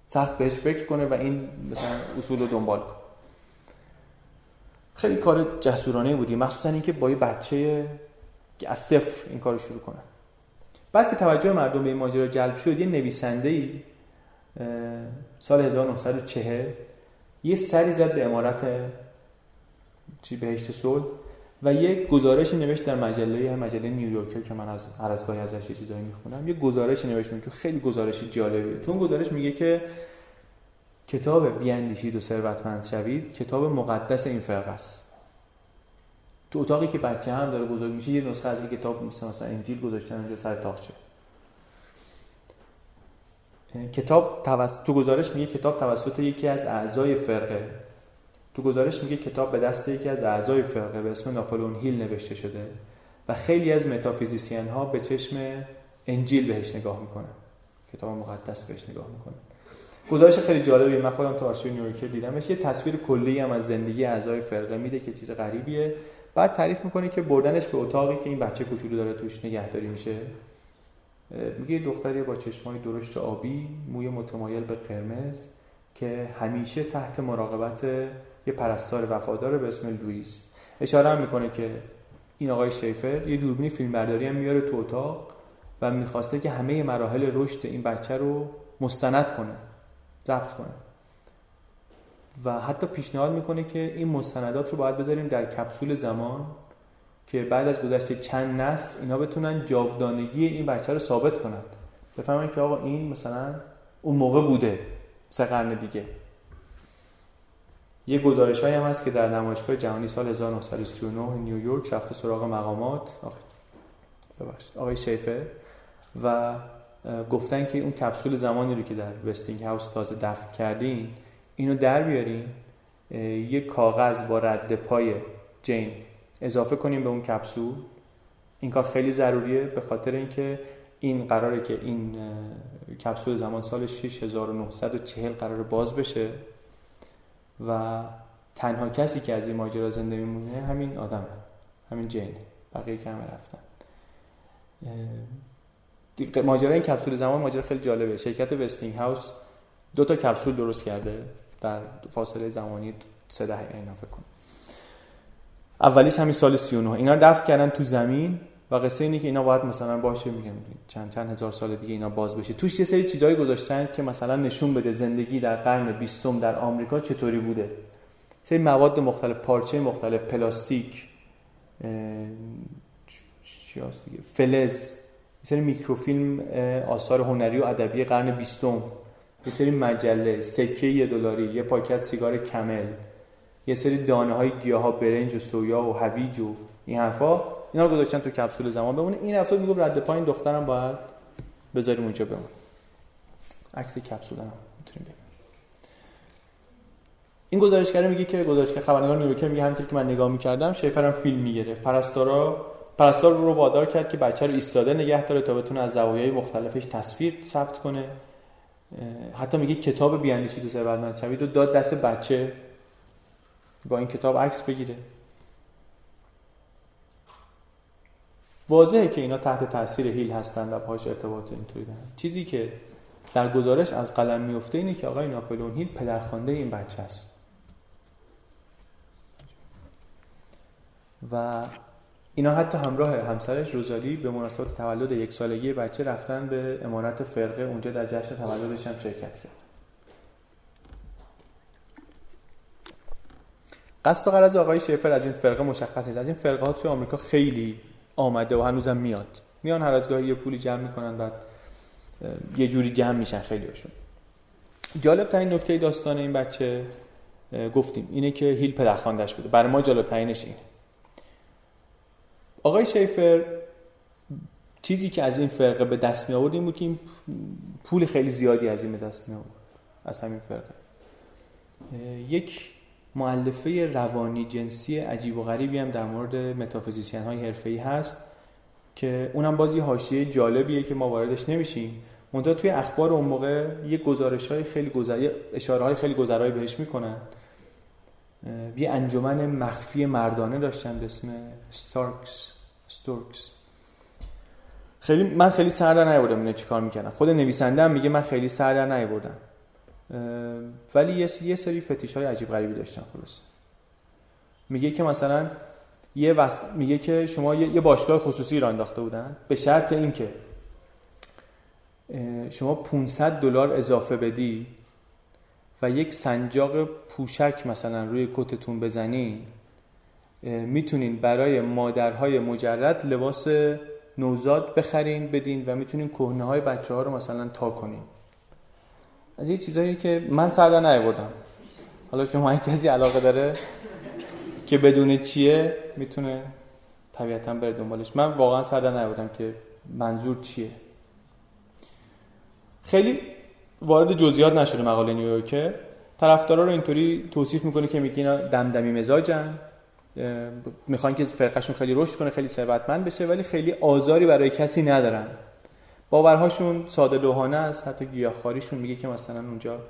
Speaker 2: سخت بهش فکر کنه و این مثلا اصول رو دنبال کنه. خیلی کار جسورانه بودی مخصوصا اینکه با یه بچه که از صفر این کار شروع کنه. بعد که توجه مردم به این ماجرا جلب شد یه نویسنده ای سال 1940 یه سری زد به امارت چی بهشت صلح. و یه گزارش نوشت در مجله مجله نیویورکر که من از هر از گاهی ازش چیزایی می‌خونم. یه گزارش نوشت چون خیلی گزارش جالبیه. تو اون گزارش میگه که کتاب بیاندیشید و ثروتمند شوید کتاب مقدس این فرقه است. تو اتاقی که بچه هم داره بزرگ میشه یه نسخه از این کتاب مثل مثلا انجیل گذاشتن اونجا سر تاقچه کتاب توسط تو گزارش میگه کتاب توسط یکی از اعضای فرقه. تو گزارش میگه کتاب به دست یکی از اعضای فرقه به اسم ناپلون هیل نوشته شده و خیلی از متافیزیسین ها به چشم انجیل بهش نگاه می‌کنن. کتاب مقدس بهش نگاه می‌کنن. گزارش خیلی جالبیه من خودم تو آرشیو نیویورکر دیدمش. یه تصویر کلی هم از زندگی اعضای فرقه میده که چیز غریبیه. بعد تعریف می‌کنه که بردنش به اتاقی که این بچه کوچولو داره توش نگهداری میشه. میگه دختری با چشمای درشت آبی موی متمایل به قرمز که همیشه تحت مراقبت یه پرستار وفادار به اسم لوئیس. اشاره هم می‌کنه که این آقای شیفر یه دوربین فیلم برداری هم میاره تو اتاق و می‌خواسته که همه مراحل رشد این بچه رو مستند کنه ضبط کنه. و حتی پیشنهاد می‌کنه که این مستندات رو باید بذاریم در کپسول زمان که بعد از گذشته چند نسل اینا بتونن جاودانگی این بچه رو ثابت کنند بفهمن که آقا این مثلا اون موقع بوده سه قرن دیگه. یه گزارش هم هست که در نمایشگاه جهانی سال 1939 نیویورک رفته سراغ مقامات. آقای شیفه. و گفتن که اون کپسول زمانی رو که در وستینگ هاوس تازه دفن کردین اینو در بیارین. یه کاغذ با رد پای جین اضافه کنیم به اون کپسول. این کار خیلی ضروریه به خاطر اینکه این قراره که این کپسول زمان سال 6940 قرار باز بشه. و تنها کسی که از این ماجرا زنده میمونه همین آدمه. همین جین بقیه که همه رفتن. ماجرا این کپسول زمان ماجرا خیلی جالبه. شرکت وستینگ هاوس دو تا کپسول درست کرده. در فاصله زمانی سه دهه اینا فکر کنم. اولیش همین سال 39 اینا رو دفن کردن تو زمین. و قصه اینه که اینا باید مثلا باشه میگم چند چند هزار سال دیگه اینا باز بشه. توش یه سری چیزایی گذاشتن که مثلا نشون بده زندگی در قرن بیستم در آمریکا چطوری بوده. سری مواد مختلف پارچه مختلف پلاستیک چی دیگه؟ فلز. یه سری میکروفیلم آثار هنری و ادبی قرن بیستم. یه سری مجله سکه یه دلاری یه پاکت سیگار کمل. یه سری دانه های گیاه ها برنج و سویا و هویج و این حرفا. اینا رو گذاشتن تو کپسول زمان. بمونه این هفته می‌گفت رد پایین دخترم باید بذاریم اونجا بمونه. عکس کپسول هم می‌تونیم ببینیم. این گزارشگر میگه که گزارشگر خبرنگار نیویورکر میگه همینطور که من نگاه می‌کردم شیفرم فیلم می‌گرفت. پرستارا پرستار رو وادار کرد که بچه رو ایستاده نگه داره تا بتونه از زوایای مختلفش تصویر ثبت کنه. حتی میگه کتاب بیاندیشید و ثروتمند شوید و داد دست بچه. با این کتاب عکس بگیره. واضحه که اینا تحت تاثیر هیل هستن و پاش ارتباط اینطوری دارن چیزی که در گزارش از قلم میفته اینه که آقای ناپلون هیل پدرخوانده این بچه است. و اینا حتی همراه همسرش روزالی به مناسبت تولد یک سالگی بچه رفتن به امارت فرقه اونجا در جشن تولدش هم شرکت کرد. قصد و قرض آقای شیفر از این فرقه مشخص نیست. از این فرقه ها توی آمریکا خیلی آمده و هنوزم میاد. میان هر از گاهی یه پولی جمع می‌کنن بعد یه جوری جمع میشن خیلی هاشون جالب ترین نکته داستان این بچه گفتیم اینه که هیل پدرخواندش بوده. برای ما جالب ترینش اینه. آقای شیفر چیزی که از این فرقه به دست می آورد این بود که این پول خیلی زیادی از این به دست می آورد از همین فرقه. یک معلفه روانی جنسی عجیب و غریبی هم در مورد متافیزیسین های حرفه‌ای هست که اونم باز یه حاشیه جالبیه که ما واردش نمیشیم. منتها توی اخبار اون موقع یه گزارش های خیلی گذر... اشاره های خیلی گذرایی بهش می‌کنن. یه انجمن مخفی مردانه داشتن به اسم Storks Storks خیلی من خیلی سر در نیاوردم اینو چیکار می‌کنم خود نویسنده هم میگه من خیلی سر در ولی یه سری فتیش های عجیب غریبی داشتن خلاص. میگه که مثلا یه وس... میگه که شما یه باشگاه خصوصی راه انداخته بودن به شرط اینکه شما 500 دلار اضافه بدی و یک سنجاق پوشک مثلا روی کتتون بزنی می‌تونین برای مادرهای مجرد لباس نوزاد بخرین بدین و می‌تونین کهنه های بچه ها رو مثلا تا کنین. از یه چیزایی که من سر نیاوردم. حالا شما این کسی علاقه داره که بدون چیه می‌تونه طبیعتا بره دنبالش. من واقعا سر نیاوردم که منظور چیه. خیلی وارد جزئیات نشده مقاله نیویورکه. طرفدارا رو اینطوری توصیف می‌کنه که میگه اینا دمدمی مزاجن. می‌خوان که فرقشون خیلی رشد کنه خیلی ثروتمند بشه ولی خیلی آزاری برای کسی ندارن. باورهاشون ساده لوحانه است. حتی گیاهخواریشون میگه که مثلا اونجا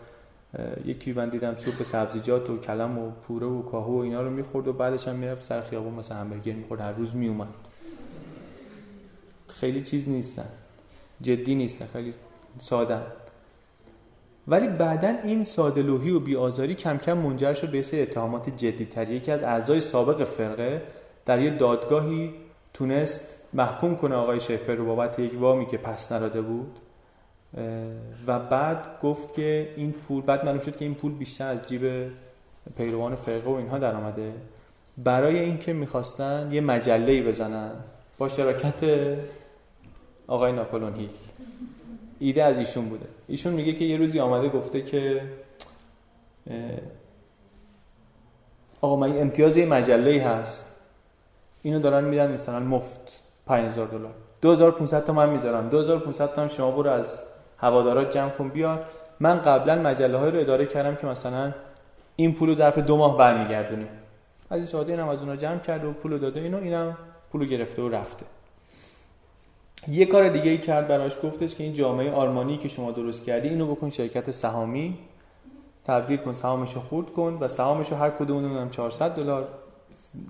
Speaker 2: یکی من دیدم سوپ سبزیجات و کلم و پوره و کاهو و اینا رو می‌خورد و بعدش هم می‌رفت سر خیابون مثلا همبرگر می‌خورد. هر روز میومد خیلی چیز نیستن. جدی نیستن. خیلی ساده ولی بعدا این ساده لوحی و بیآزاری کم کم منجر شد به سری اتهامات جدیتری یکی از اعضای سابق فرقه در یه دادگاهی تونست محکوم کنه آقای شفر رو بابت یک وامی که پس نراده بود. و بعد گفت که این پول بعد معلوم شد که این پول بیشتر از جیب پیروان فرقه و اینها در آمده. برای اینکه می‌خواستن یه مجله بزنن با شراکت آقای ناپلون هیل. ایده از ایشون بوده. ایشون میگه که یه روزی آمده گفته که آقا من امتیاز یه مجله هست. اینو دارن میدن مثلا مفت. 5000 دلار. 2500 تا می‌ذارم. 2500 تا شما برو از هوادارات جمع کن بیار. من قبلا مجله های رو اداره کردم که مثلا این پولو ظرف دو ماه برمیگردونیم از این ساده اینم از اونها جمع کرده و پولو داده اینو اینم پولو گرفته و رفته. یه کار دیگه ای کرد براش گفتش که این جامعه آرمانی که شما درست کردی اینو بکن شرکت سهامی. تبدیل کن سهامش رو خورد کن و سهامش رو هر کدوم نمی‌دونم 400 دلار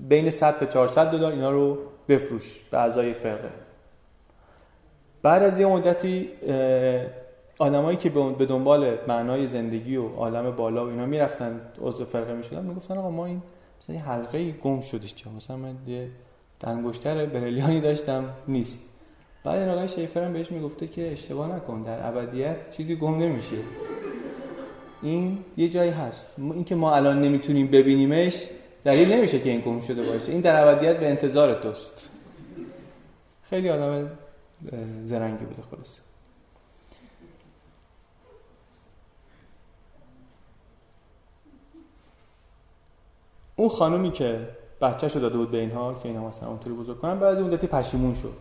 Speaker 2: بین 100 تا 400 دلار اینا رو بفروش به اعضای فرقه بعد از یه مدتی آدمایی که به دنبال معنای زندگی و عالم بالا و اینا می‌رفتن عضو فرقه می‌شدن می‌گفتن آقا ما این مثلا یه حلقه گم شدش چه مثلا من یه انگشتر بریلیانی داشتم نیست. بعد این آقای شیفر هم بهش می‌گفته که اشتباه نکن در ابدیت چیزی گم نمیشه. این یه جایی هست. این که ما الان نمی‌تونیم ببینیمش دلیل نمیشه که این گم شده باشه. این در ابدیت به انتظار توست. خیلی آدم زرنگی بوده خلاص. اون خانومی که بچهش رو داده بود به اینها که اینا مثلا اونطوری بزرگ کنن بعضی مدتی پشیمون شد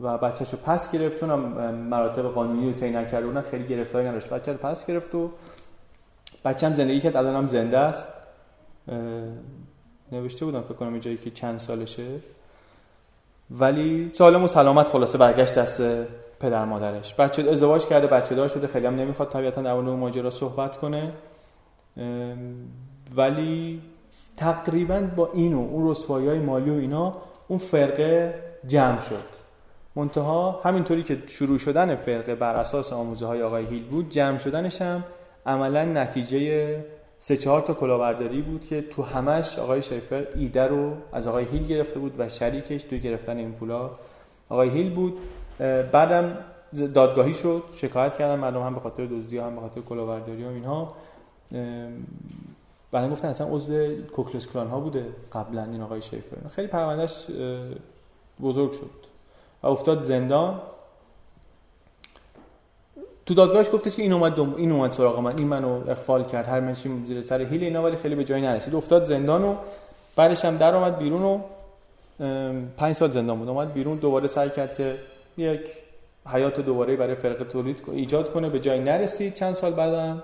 Speaker 2: و بچهش رو پس گرفت چون هم مراتب قانونی رو طی نکرده بودن خیلی گرفتاری نداشت. بچه رو پس گرفت و بچه هم زندگی کرد الان زنده است. نوشته بودم فکر کنم جایی که چند سالشه. ولی سالم و سلامت خلاصه برگشت دست پدر مادرش. بچه ازدواج کرده بچه دار شده خیلی هم نمی‌خواد طبیعتا در اون ماجرا صحبت کنه. ولی تقریبا با اینو اون رسوایی های مالی و اینا اون فرقه جمع شد. منتها همینطوری که شروع شدن فرقه بر اساس آموزه های آقای هیل بود جمع شدنش هم عملا نتیجه سه چهار تا کلاهبرداری بود که تو همش آقای شیفر ایده رو از آقای هیل گرفته بود و شریکش توی گرفتن این پولا. آقای هیل بود. بعدم دادگاهی شد. شکایت کردن مردم هم به خاطر دزدی هم به خاطر کلاهبرداری و اینها. بعد گفتن اصلا عضو کوکلس کلان ها بوده قبلا این آقای شیفر. خیلی پروندهش بزرگ شد. و افتاد زندان. تو دادگاهش گفتش که این اومد دم... این اومد سراغ من این منو اخفال کرد هر منشی زیر سر هیل اینا ولی خیلی به جایی نرسید. افتاد زندان و بعدش هم در اومد بیرون و پنج سال زندان بود. اومد بیرون دوباره سعی کرد که یک حیات دوباره برای فرقه تولید ایجاد کنه به جایی نرسید. چند سال بعدم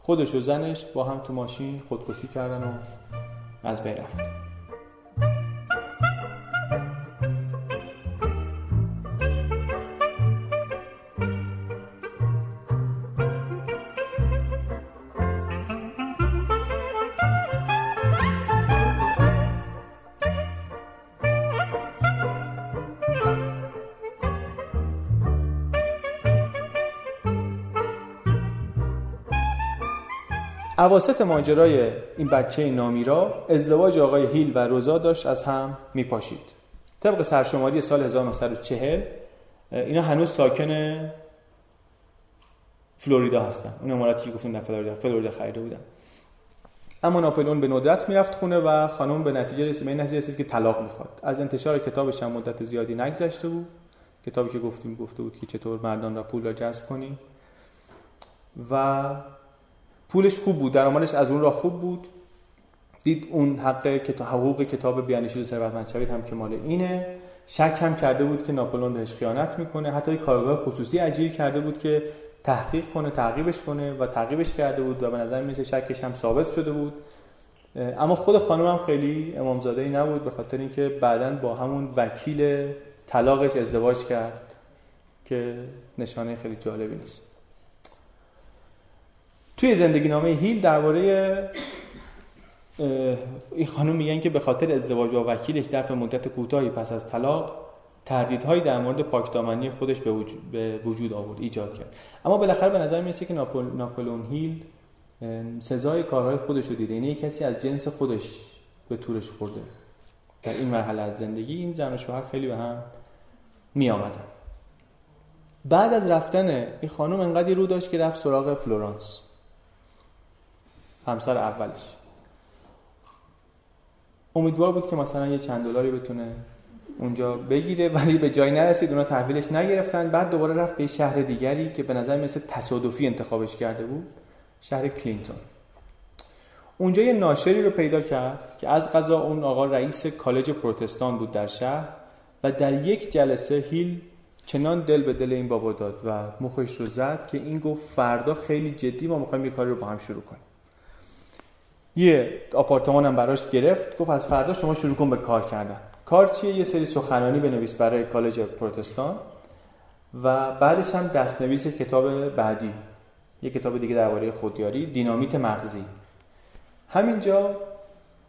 Speaker 2: خودش و زنش با هم تو ماشین خودکشی کردن و از بین رفتن. اواسط ماجرای این بچه نامیرا ازدواج آقای هیل و روزا داشت از هم میپاشید. طبق سرشماری سال 1940 اینا هنوز ساکن فلوریدا هستن. اون اماراتی که گفتیم فلوریدا فلوریدا خریده بودن. اما ناپلئون به ندرت می‌رفت خونه و خانم به نتیجه رسید به نتیجه رسید که طلاق می‌خواد. از انتشار کتابش هم مدت زیادی نگذشته بود. کتابی که گفتیم گفته بود که چطور مردان را پول را جذب کنیم. و پولش خوب بود درآمدش از اون را خوب بود. دید اون حق کتاب حقوق کتاب بیانشور ثروتمند شوید هم که مال اینه. شک هم کرده بود که ناپلون بهش خیانت می‌کنه. حتی کارگاه خصوصی اجیر کرده بود که تحقیق کنه تعقیبش کنه و تعقیبش کرده بود و به نظر میسه شکش هم ثابت شده بود. اما خود خانم هم خیلی امامزاده ای نبود به خاطر اینکه بعدا با همون وکیل طلاقش ازدواج کرد که نشانه خیلی جالبی نیست. توی زندگی نامه هیل درباره این خانم میگن که به خاطر ازدواج با وکیلش ظرف مدت کوتاهی پس از طلاق تردیدهایی در مورد پاکدامنی خودش به وجود, به وجود آورد ایجاد کرد. اما بالاخره به نظر می‌رسه که ناپل... ناپلون هیل سزای کارهای خودش رو دیده. یعنی کسی از جنس خودش به تورش خورده. در این مرحله از زندگی این زن و شوهر خیلی به هم می آمدن. بعد از رفتن این خانم انقدر رو داشت که رفت سراغ فلورانس. همسر اولش. امیدوار بود که مثلا یه چند دلاری بتونه اونجا بگیره ولی به جایی نرسید اونا تحویلش نگرفتن. بعد دوباره رفت به شهر دیگری که به نظر مثل تصادفی انتخابش کرده بود شهر کلینتون. اونجا یه ناشری رو پیدا کرد که از قضا اون آقا رئیس کالج پروتستان بود در شهر و در یک جلسه هیل چنان دل به دل این بابا داد و مخش رو زد که این گفت فردا خیلی جدی ما می‌خوایم یه کاری رو با هم شروع کنیم. یه آپارتمان هم براش گرفت گفت از فردا شما شروع کن به کار کردن. کار چیه؟ یه سری سخنرانی بنویس برای کالج پروتستان و بعدش هم دستنویس کتاب بعدی یه کتاب دیگه درباره خودیاری دینامیت مغزی. همینجا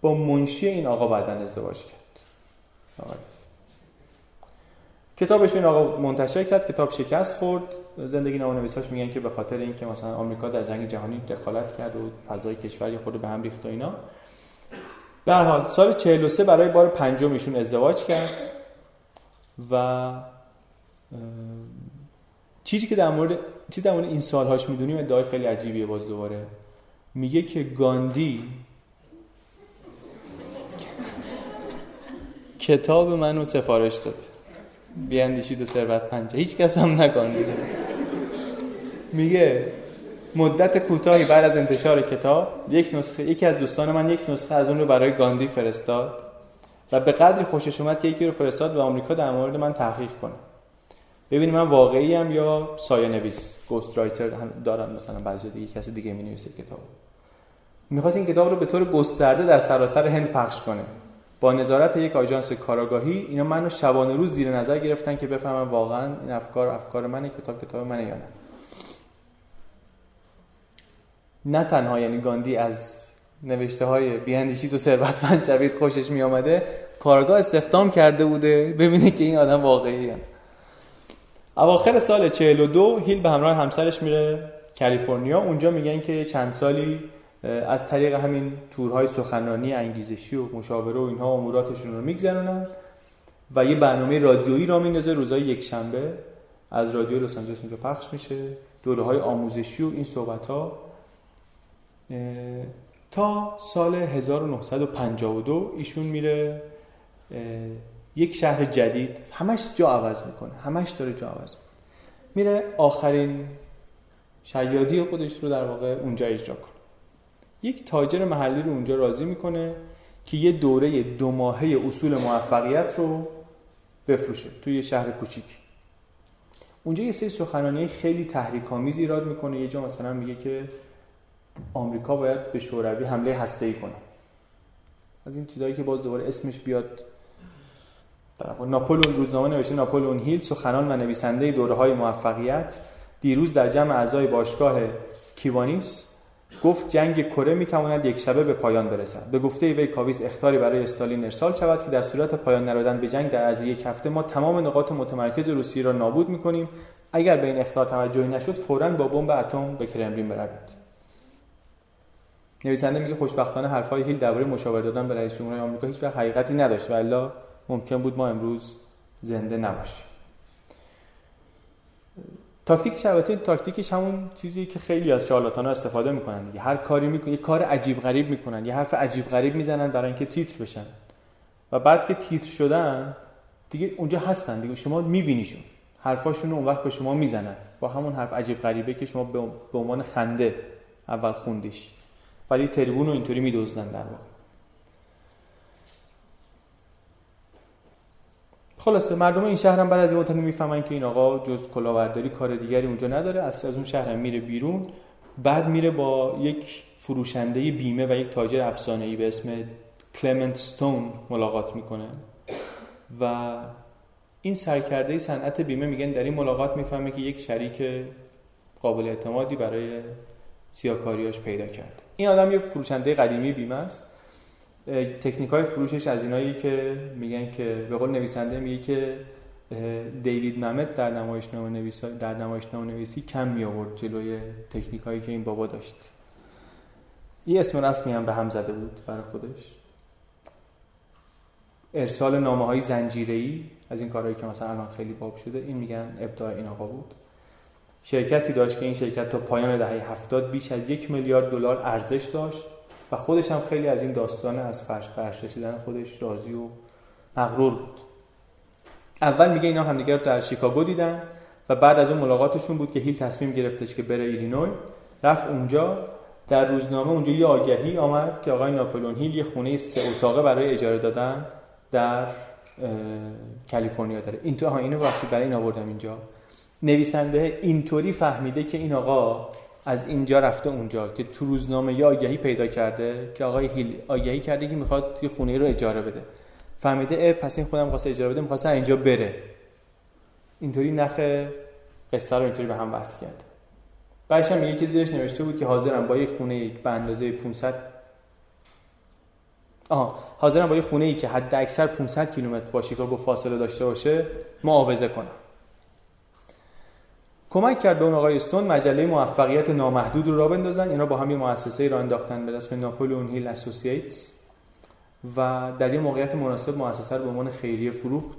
Speaker 2: با منشی این آقا بعدا ازدواج کرد. کتابش این آقا منتشر کرد کتاب شکست خورد. زندگی نویساش میگن که به خاطر اینکه مثلا آمریکا در جنگ جهانی دخالت کرد و فضای کشوری خود به هم ریخت و اینا. به حال سال 43 برای بار پنجم ایشون ازدواج کرد و چیزی که در مورد چی در مورد این سالهاش می‌دونیم ادعای خیلی عجیبیه باز دوباره. میگه که گاندی کتاب منو سفارش داد بیاندیشید و پنجه. هیچ کس هم نگاندی میگه مدت کوتاهی بعد از انتشار کتاب یک نسخه یکی از دوستان من یک نسخه از اون رو برای گاندی فرستاد و به قدری خوشش اومد که یکی رو فرستاد و آمریکا در مورد من تحقیق کنه. ببینید من واقعی هم یا سایه نویس گوست رایتر دارم مثلا بعضی دیگه کسی دیگه می نویسه کتاب می‌خواست این کتاب رو به طور گسترده در سراسر هند پخش کنه. با نظارت یک آژانس کاراگاهی اینا منو شبانه روز زیر نظر گرفتن که بفهمم واقعا این افکار افکار منه کتاب کتاب منه یا نه نه تنها یعنی گاندی از نوشته های بیاندیشید و ثروتمند جوید خوشش می آمده کارگاه استخدام کرده بوده ببینه که این آدم واقعی هم. اواخر سال 42 هیل به همراه همسرش میره کالیفرنیا اونجا میگن که چند سالی از طریق همین تورهای سخنرانی انگیزشی و مشاوره و اینها اموراتشون رو میگذرونن و یه برنامه رادیویی را میندازه روزای یک شنبه از رادیو لس آنجلس اونجا پخش میشه. دوره های آموزشی و این صحبت ها تا سال 1952 ایشون میره یک شهر جدید. همش جا عوض می‌کنه. همش داره جا عوض می‌کنه. میره آخرین شیادی خودش رو در واقع اونجا اجرا کنه. یک تاجر محلی رو اونجا راضی می‌کنه که یه دوره دو ماهه اصول موفقیت رو بفروشه توی یه شهر کوچیک. اونجا یه سری سخنرانی خیلی تحریک آمیز ایراد می‌کنه. یه جا مثلا میگه که آمریکا باید به شوروی حمله هسته‌ای کنه. از این چیزایی که باز دوباره اسمش بیاد. ناپولون روزنامه نوشته ناپولون هیل سخنان و نویسنده دوره های موفقیت دیروز در جمع اعضای باشگاه کیوانیس گفت جنگ کره می تواند یک شبه به پایان برسد. به گفته وی کاویس اختاری برای استالین ارسال شود که در صورت پایان نرادن به جنگ در عرض یک هفته ما تمام نقاط متمرکز روسیه را نابود می کنیم اگر به این اختار توجهی نشد فورا با بمب اتم به کرملین بروید نویسنده میگه خوشبختانه حرفهای هیل درباره مشاوره دادن به رئیس جمهور آمریکا هیچ حقیقتی نداشت و الا ممکن بود ما امروز زنده نباشیم. تاکتیک البته تاکتیکش همون چیزی که خیلی از شارلاتان ها استفاده می‌کنن دیگه. هر کاری می‌کنن یه کار عجیب غریب می‌کنن یه حرف عجیب غریب می‌زنن برای اینکه تیتر بشن. و بعد که تیتر شدن دیگه اونجا هستن دیگه. شما میبینیشون. حرفاشون اون وقت به شما می‌زنن. با همون حرف عجیب غریبه که شما به عنوان خنده اول خوندیش. ولی تریبون رو اینطوری میدوزدن در واقع. خلاصه مردم این شهر هم بعد از این می‌فهمن که این آقا جز کلاورداری کار دیگری اونجا نداره. از از اون شهر هم میره بیرون. بعد میره با یک فروشنده بیمه و یک تاجر افسانه‌ای به اسم کلمنت ستون ملاقات می‌کنه. و این سرکرده صنعت بیمه میگن در این ملاقات می‌فهمه که یک شریک قابل اعتمادی برای سیاکاریاش پیدا کرده. این آدم یه فروشنده قدیمی بیمه است. تکنیک های فروشش از اینایی که میگن که به قول نویسنده میگه که دیوید ممت در نمایشنامه نویسی در نمایشنامه نویسی کم می آورد جلوی تکنیک هایی که این بابا داشت. یه اسم رسمی هم به هم زده بود برای خودش. ارسال نامه های زنجیره از این کارهایی که مثلا الان خیلی باب شده این میگن ابداع این آقا بود. شرکتی داشت که این شرکت تا پایان دهه هفتاد بیش از یک میلیارد دلار ارزش داشت. و خودش هم خیلی از این داستان از فرش پرش رسیدن خودش راضی و مغرور بود. اول میگه اینا همدیگه رو در شیکاگو دیدن و بعد از اون ملاقاتشون بود که هیل تصمیم گرفتش که بره ایلینوی. رفت اونجا. در روزنامه اونجا یه آگهی آمد که آقای ناپلون هیل یه خونه سه اتاقه برای اجاره دادن در کالیفرنیا داره. این تو ها اینو وقتی برای این آوردم اینجا. نویسنده اینطوری فهمیده که این آقا از اینجا رفته اونجا که تو روزنامه یا آگهی پیدا کرده که آقای هیل آگهی کرده که می‌خواد یه خونه رو اجاره بده. فهمیده اه پس این خودم خواسته اجاره بده می‌خواسته اینجا بره. اینطوری نخ قصه رو اینطوری به هم وصل کرد. بعدش هم که زیرش نوشته بود که حاضرم با یک خونه به اندازه 500 آها حاضرم با یک خونه ای که حد اکثر 500 کیلومتر با شیکاگو فاصله داشته باشه معاوضه کنم. کمک کرد به اون آقای استون مجله موفقیت نامحدود رو را بندازن. اینا با هم یه مؤسسه را انداختن به اسم ناپولون هیل اسوسییتس. و در یه موقعیت مناسب مؤسسه رو به عنوان خیریه فروخت.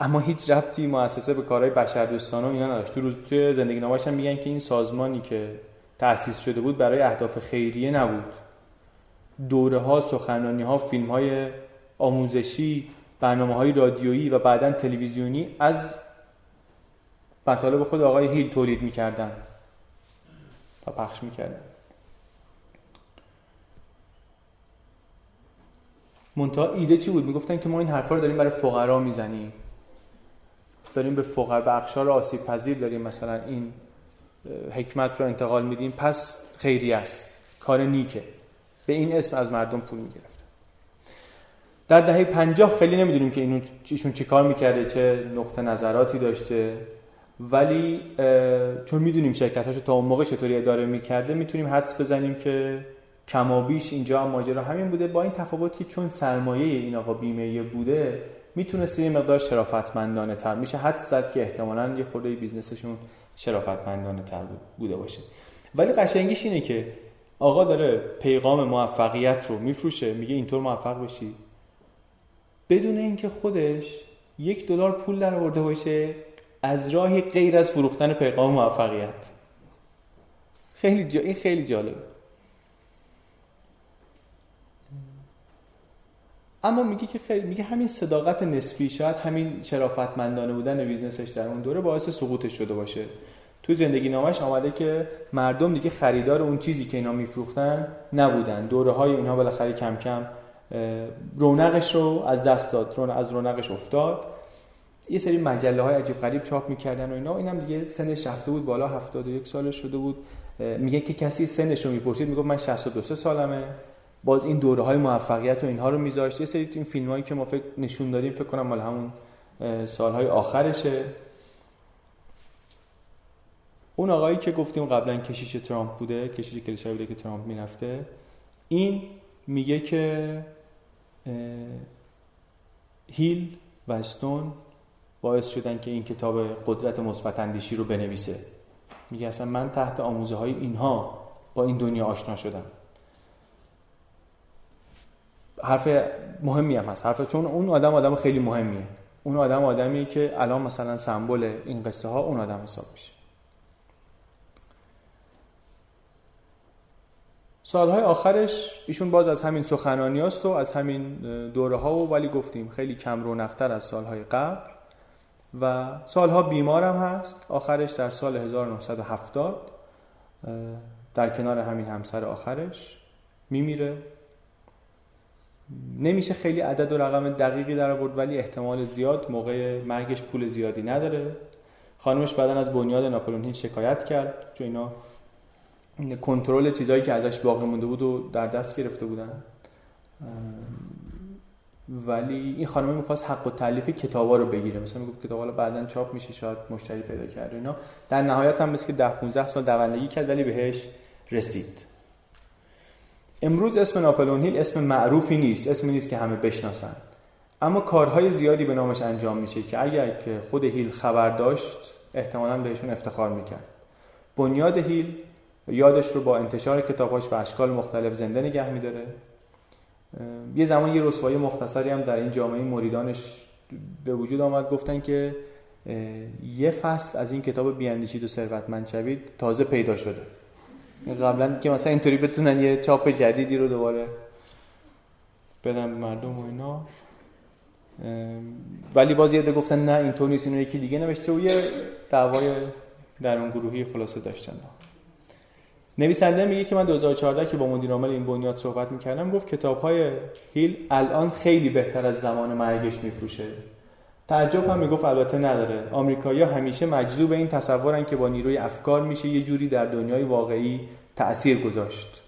Speaker 2: اما هیچ ربطی مؤسسه به کارهای بشردوستانه و اینا نداشت. تو روز توی زندگی نامش هم میگن که این سازمانی که تأسیس شده بود برای اهداف خیریه نبود. دوره ها سخنرانی ها فیلم های آموزشی برنامه های رادیویی و بعدا تلویزیونی از مطالب خود آقای هیل تولید می‌کردن. و پخش می‌کردن. منتها ایده چی بود؟ می‌گفتن که ما این حرفا رو داریم برای فقرا می‌زنیم. داریم به فقر به اخشار آسیب پذیر داریم. مثلا این حکمت رو انتقال میدیم. پس خیری است. کار نیکه. به این اسم از مردم پول می‌گرفت در دهه پنجاه خیلی نمی‌دونیم که اینو ایشون چی کار می‌کرده چه نقطه نظراتی داشته. ولی چون می‌دونیم شرکتاشو تا اون موقع چطوری اداره می‌کرده می‌تونیم حدس بزنیم که کمابیش اینجا هم ماجرا همین بوده. با این تفاوت که چون سرمایه این آقا بیمه بوده می‌تونسته یه مقدار شرافتمندانه تر میشه حد زد که احتمالا یه خورده بیزنسشون شرافتمندانه تر بوده باشه. ولی قشنگیش اینه که آقا داره پیغام موفقیت رو میفروشه میگه اینطور موفق بشی. بدون اینکه خودش یک دلار پول در آورده باشه از راهی غیر از فروختن پیغام موفقیت. خیلی جا... این خیلی جالبه. اما میگه که خیلی میگه همین صداقت نسبی شاید همین شرافتمندانه بودن بیزنسش در اون دوره باعث سقوطش شده باشه. تو زندگی نامش آمده که مردم دیگه خریدار اون چیزی که اینا میفروختن نبودن. دوره های اینها بالاخره کم کم رونقش رو از دست داد از رونقش افتاد. یه سری مجله های عجیب غریب چاپ می‌کردن و اینا. اینم دیگه سنش رفته بود بالا 71 سالش شده بود. میگه که کسی سنش رو می‌پرسید می‌گفت من 62 سالمه. باز این دوره های موفقیت و اینها رو میذاشت. یه سری این فیلم هایی که ما فکر نشون دادیم فکر کنم مال همون سالهای آخرشه. اون آقایی که گفتیم قبلا کشیش ترامپ بوده کشیش کلیسای بوده که ترامپ می‌رفته این میگه که هیل و استون باعث شدن که این کتاب قدرت مثبت اندیشی رو بنویسه. میگه اصلا من تحت آموزه های اینها با این دنیا آشنا شدم. حرف مهمی هم هست. حرف چون اون آدم آدم خیلی مهمیه. اون آدم آدمی که الان مثلا سمبل این قصه ها اون آدم حساب میشه. سالهای آخرش ایشون باز از همین سخنانی و از همین دوره ها و ولی گفتیم خیلی کم رونقتر از سالهای قبل. و سالها بیمار هم هست. آخرش در سال 1970 در کنار همین همسر آخرش میمیره. نمیشه خیلی عدد و رقم دقیقی در آورد ولی احتمال زیاد موقع مرگش پول زیادی نداره. خانمش بعدا از بنیاد ناپلون شکایت کرد چون اینا کنترل چیزایی که ازش باقی مونده بود و در دست گرفته بودن. ولی این خانم می‌خواست حق و تعلیف کتابا رو بگیره. مثلا می‌گفت کتابا بعدا چاپ میشه شاید مشتری پیدا کرد اینا. در نهایت هم مثل که 10 15 سال دوندگی کرد ولی بهش رسید. امروز اسم ناپلون هیل اسم معروفی نیست اسمی نیست که همه بشناسن. اما کارهای زیادی به نامش انجام میشه که اگر که خود هیل خبر داشت احتمالا بهشون افتخار می‌کرد. بنیاد هیل یادش رو با انتشار کتاباش به اشکال مختلف زنده نگه میداره. یه زمان یه رسوایی مختصری هم در این جامعه مریدانش به وجود آمد گفتن که یه فصل از این کتاب بیاندیشید و ثروتمند شوید تازه پیدا شده. قبلا که مثلا اینطوری بتونن یه چاپ جدیدی رو دوباره بدن مردم و اینا. ولی باز یه گفتن نه اینطور نیست اینو یکی دیگه نوشته و یه دعوای در اون گروهی خلاصه داشتن. نویسنده میگه که من 2014 که با مدیر عامل این بنیاد صحبت می‌کردم گفت کتاب های هیل الان خیلی بهتر از زمان مرگش میفروشه. تعجب هم می‌گفت البته نداره. آمریکایی همیشه مجذوب این تصورن که با نیروی افکار میشه یه جوری در دنیای واقعی تأثیر گذاشت.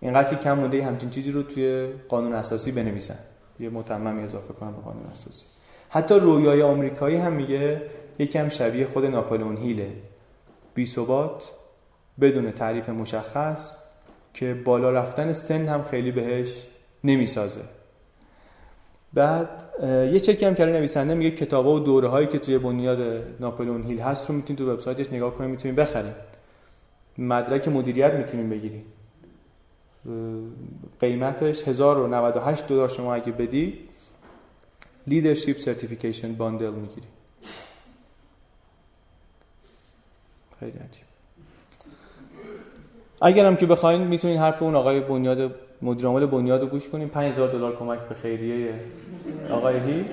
Speaker 2: اینقدر کم مونده همچین چیزی رو توی قانون اساسی بنویسن. یه متممی اضافه کنم به قانون اساسی. حتی رویای آمریکایی هم میگه یکم شبیه خود ناپلئون هیله. بی ثبات بدون تعریف مشخص که بالا رفتن سن هم خیلی بهش نمی‌سازه. بعد یه چکی هم کرده نویسنده میگه کتابا و دوره هایی که توی بنیاد ناپلئون هیل هست رو می‌تونید تو وبسایتش نگاه کنید می‌تونید بخرید. مدرک مدیریت می‌تونید بگیرید. قیمتش 1098 دلار شما اگه بدی Leadership Certification Bundle می‌گیری خیلی عجیب. اگرم که بخواین می‌تونین حرف اون آقای بنیاد مدیر عامل بنیاد رو گوش کنیم 5000 دلار کمک به خیریه آقای هیل.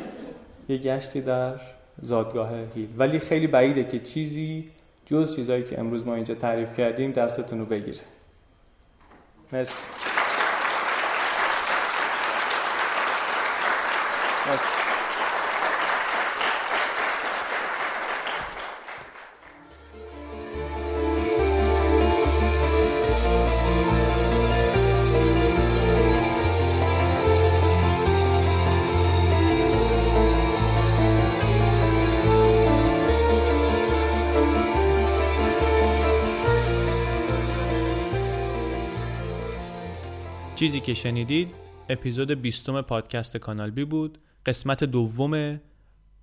Speaker 2: یه گشتی در زادگاه هیل. ولی خیلی بعیده که چیزی جز چیزایی که امروز ما اینجا تعریف کردیم دستتون رو بگیره. مرسی. مرسی.
Speaker 5: چیزی که شنیدید اپیزود بیستم پادکست کانال بی بود. قسمت دوم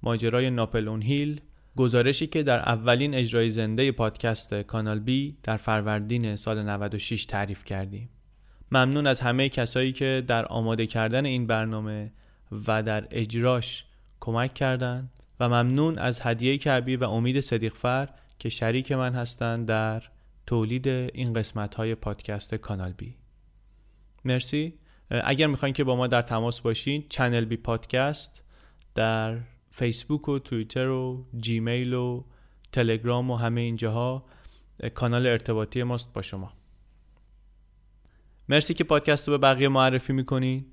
Speaker 5: ماجرای ناپلون هیل. گزارشی که در اولین اجرای زنده پادکست کانال بی در فروردین سال 96 تعریف کردیم. ممنون از همه کسایی که در آماده کردن این برنامه و در اجراش کمک کردند و ممنون از هدیه کعبی و امید صدیقفر که شریک من هستند در تولید این قسمت های پادکست کانال بی. مرسی. اگر می‌خواین که با ما در تماس باشین چنل بی پادکست در فیسبوک و توییتر و جیمیل و تلگرام و همه اینجاها کانال ارتباطی ماست با شما. مرسی که پادکست رو به بقیه معرفی می‌کنین.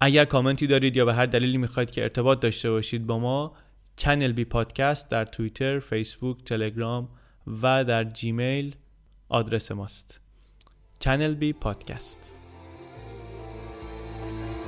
Speaker 5: اگر کامنتی دارید یا به هر دلیلی می‌خواید که ارتباط داشته باشید با ما چنل بی پادکست در توییتر، فیسبوک، تلگرام و در جیمیل آدرس ماست. چنل بی پادکست. Thank you.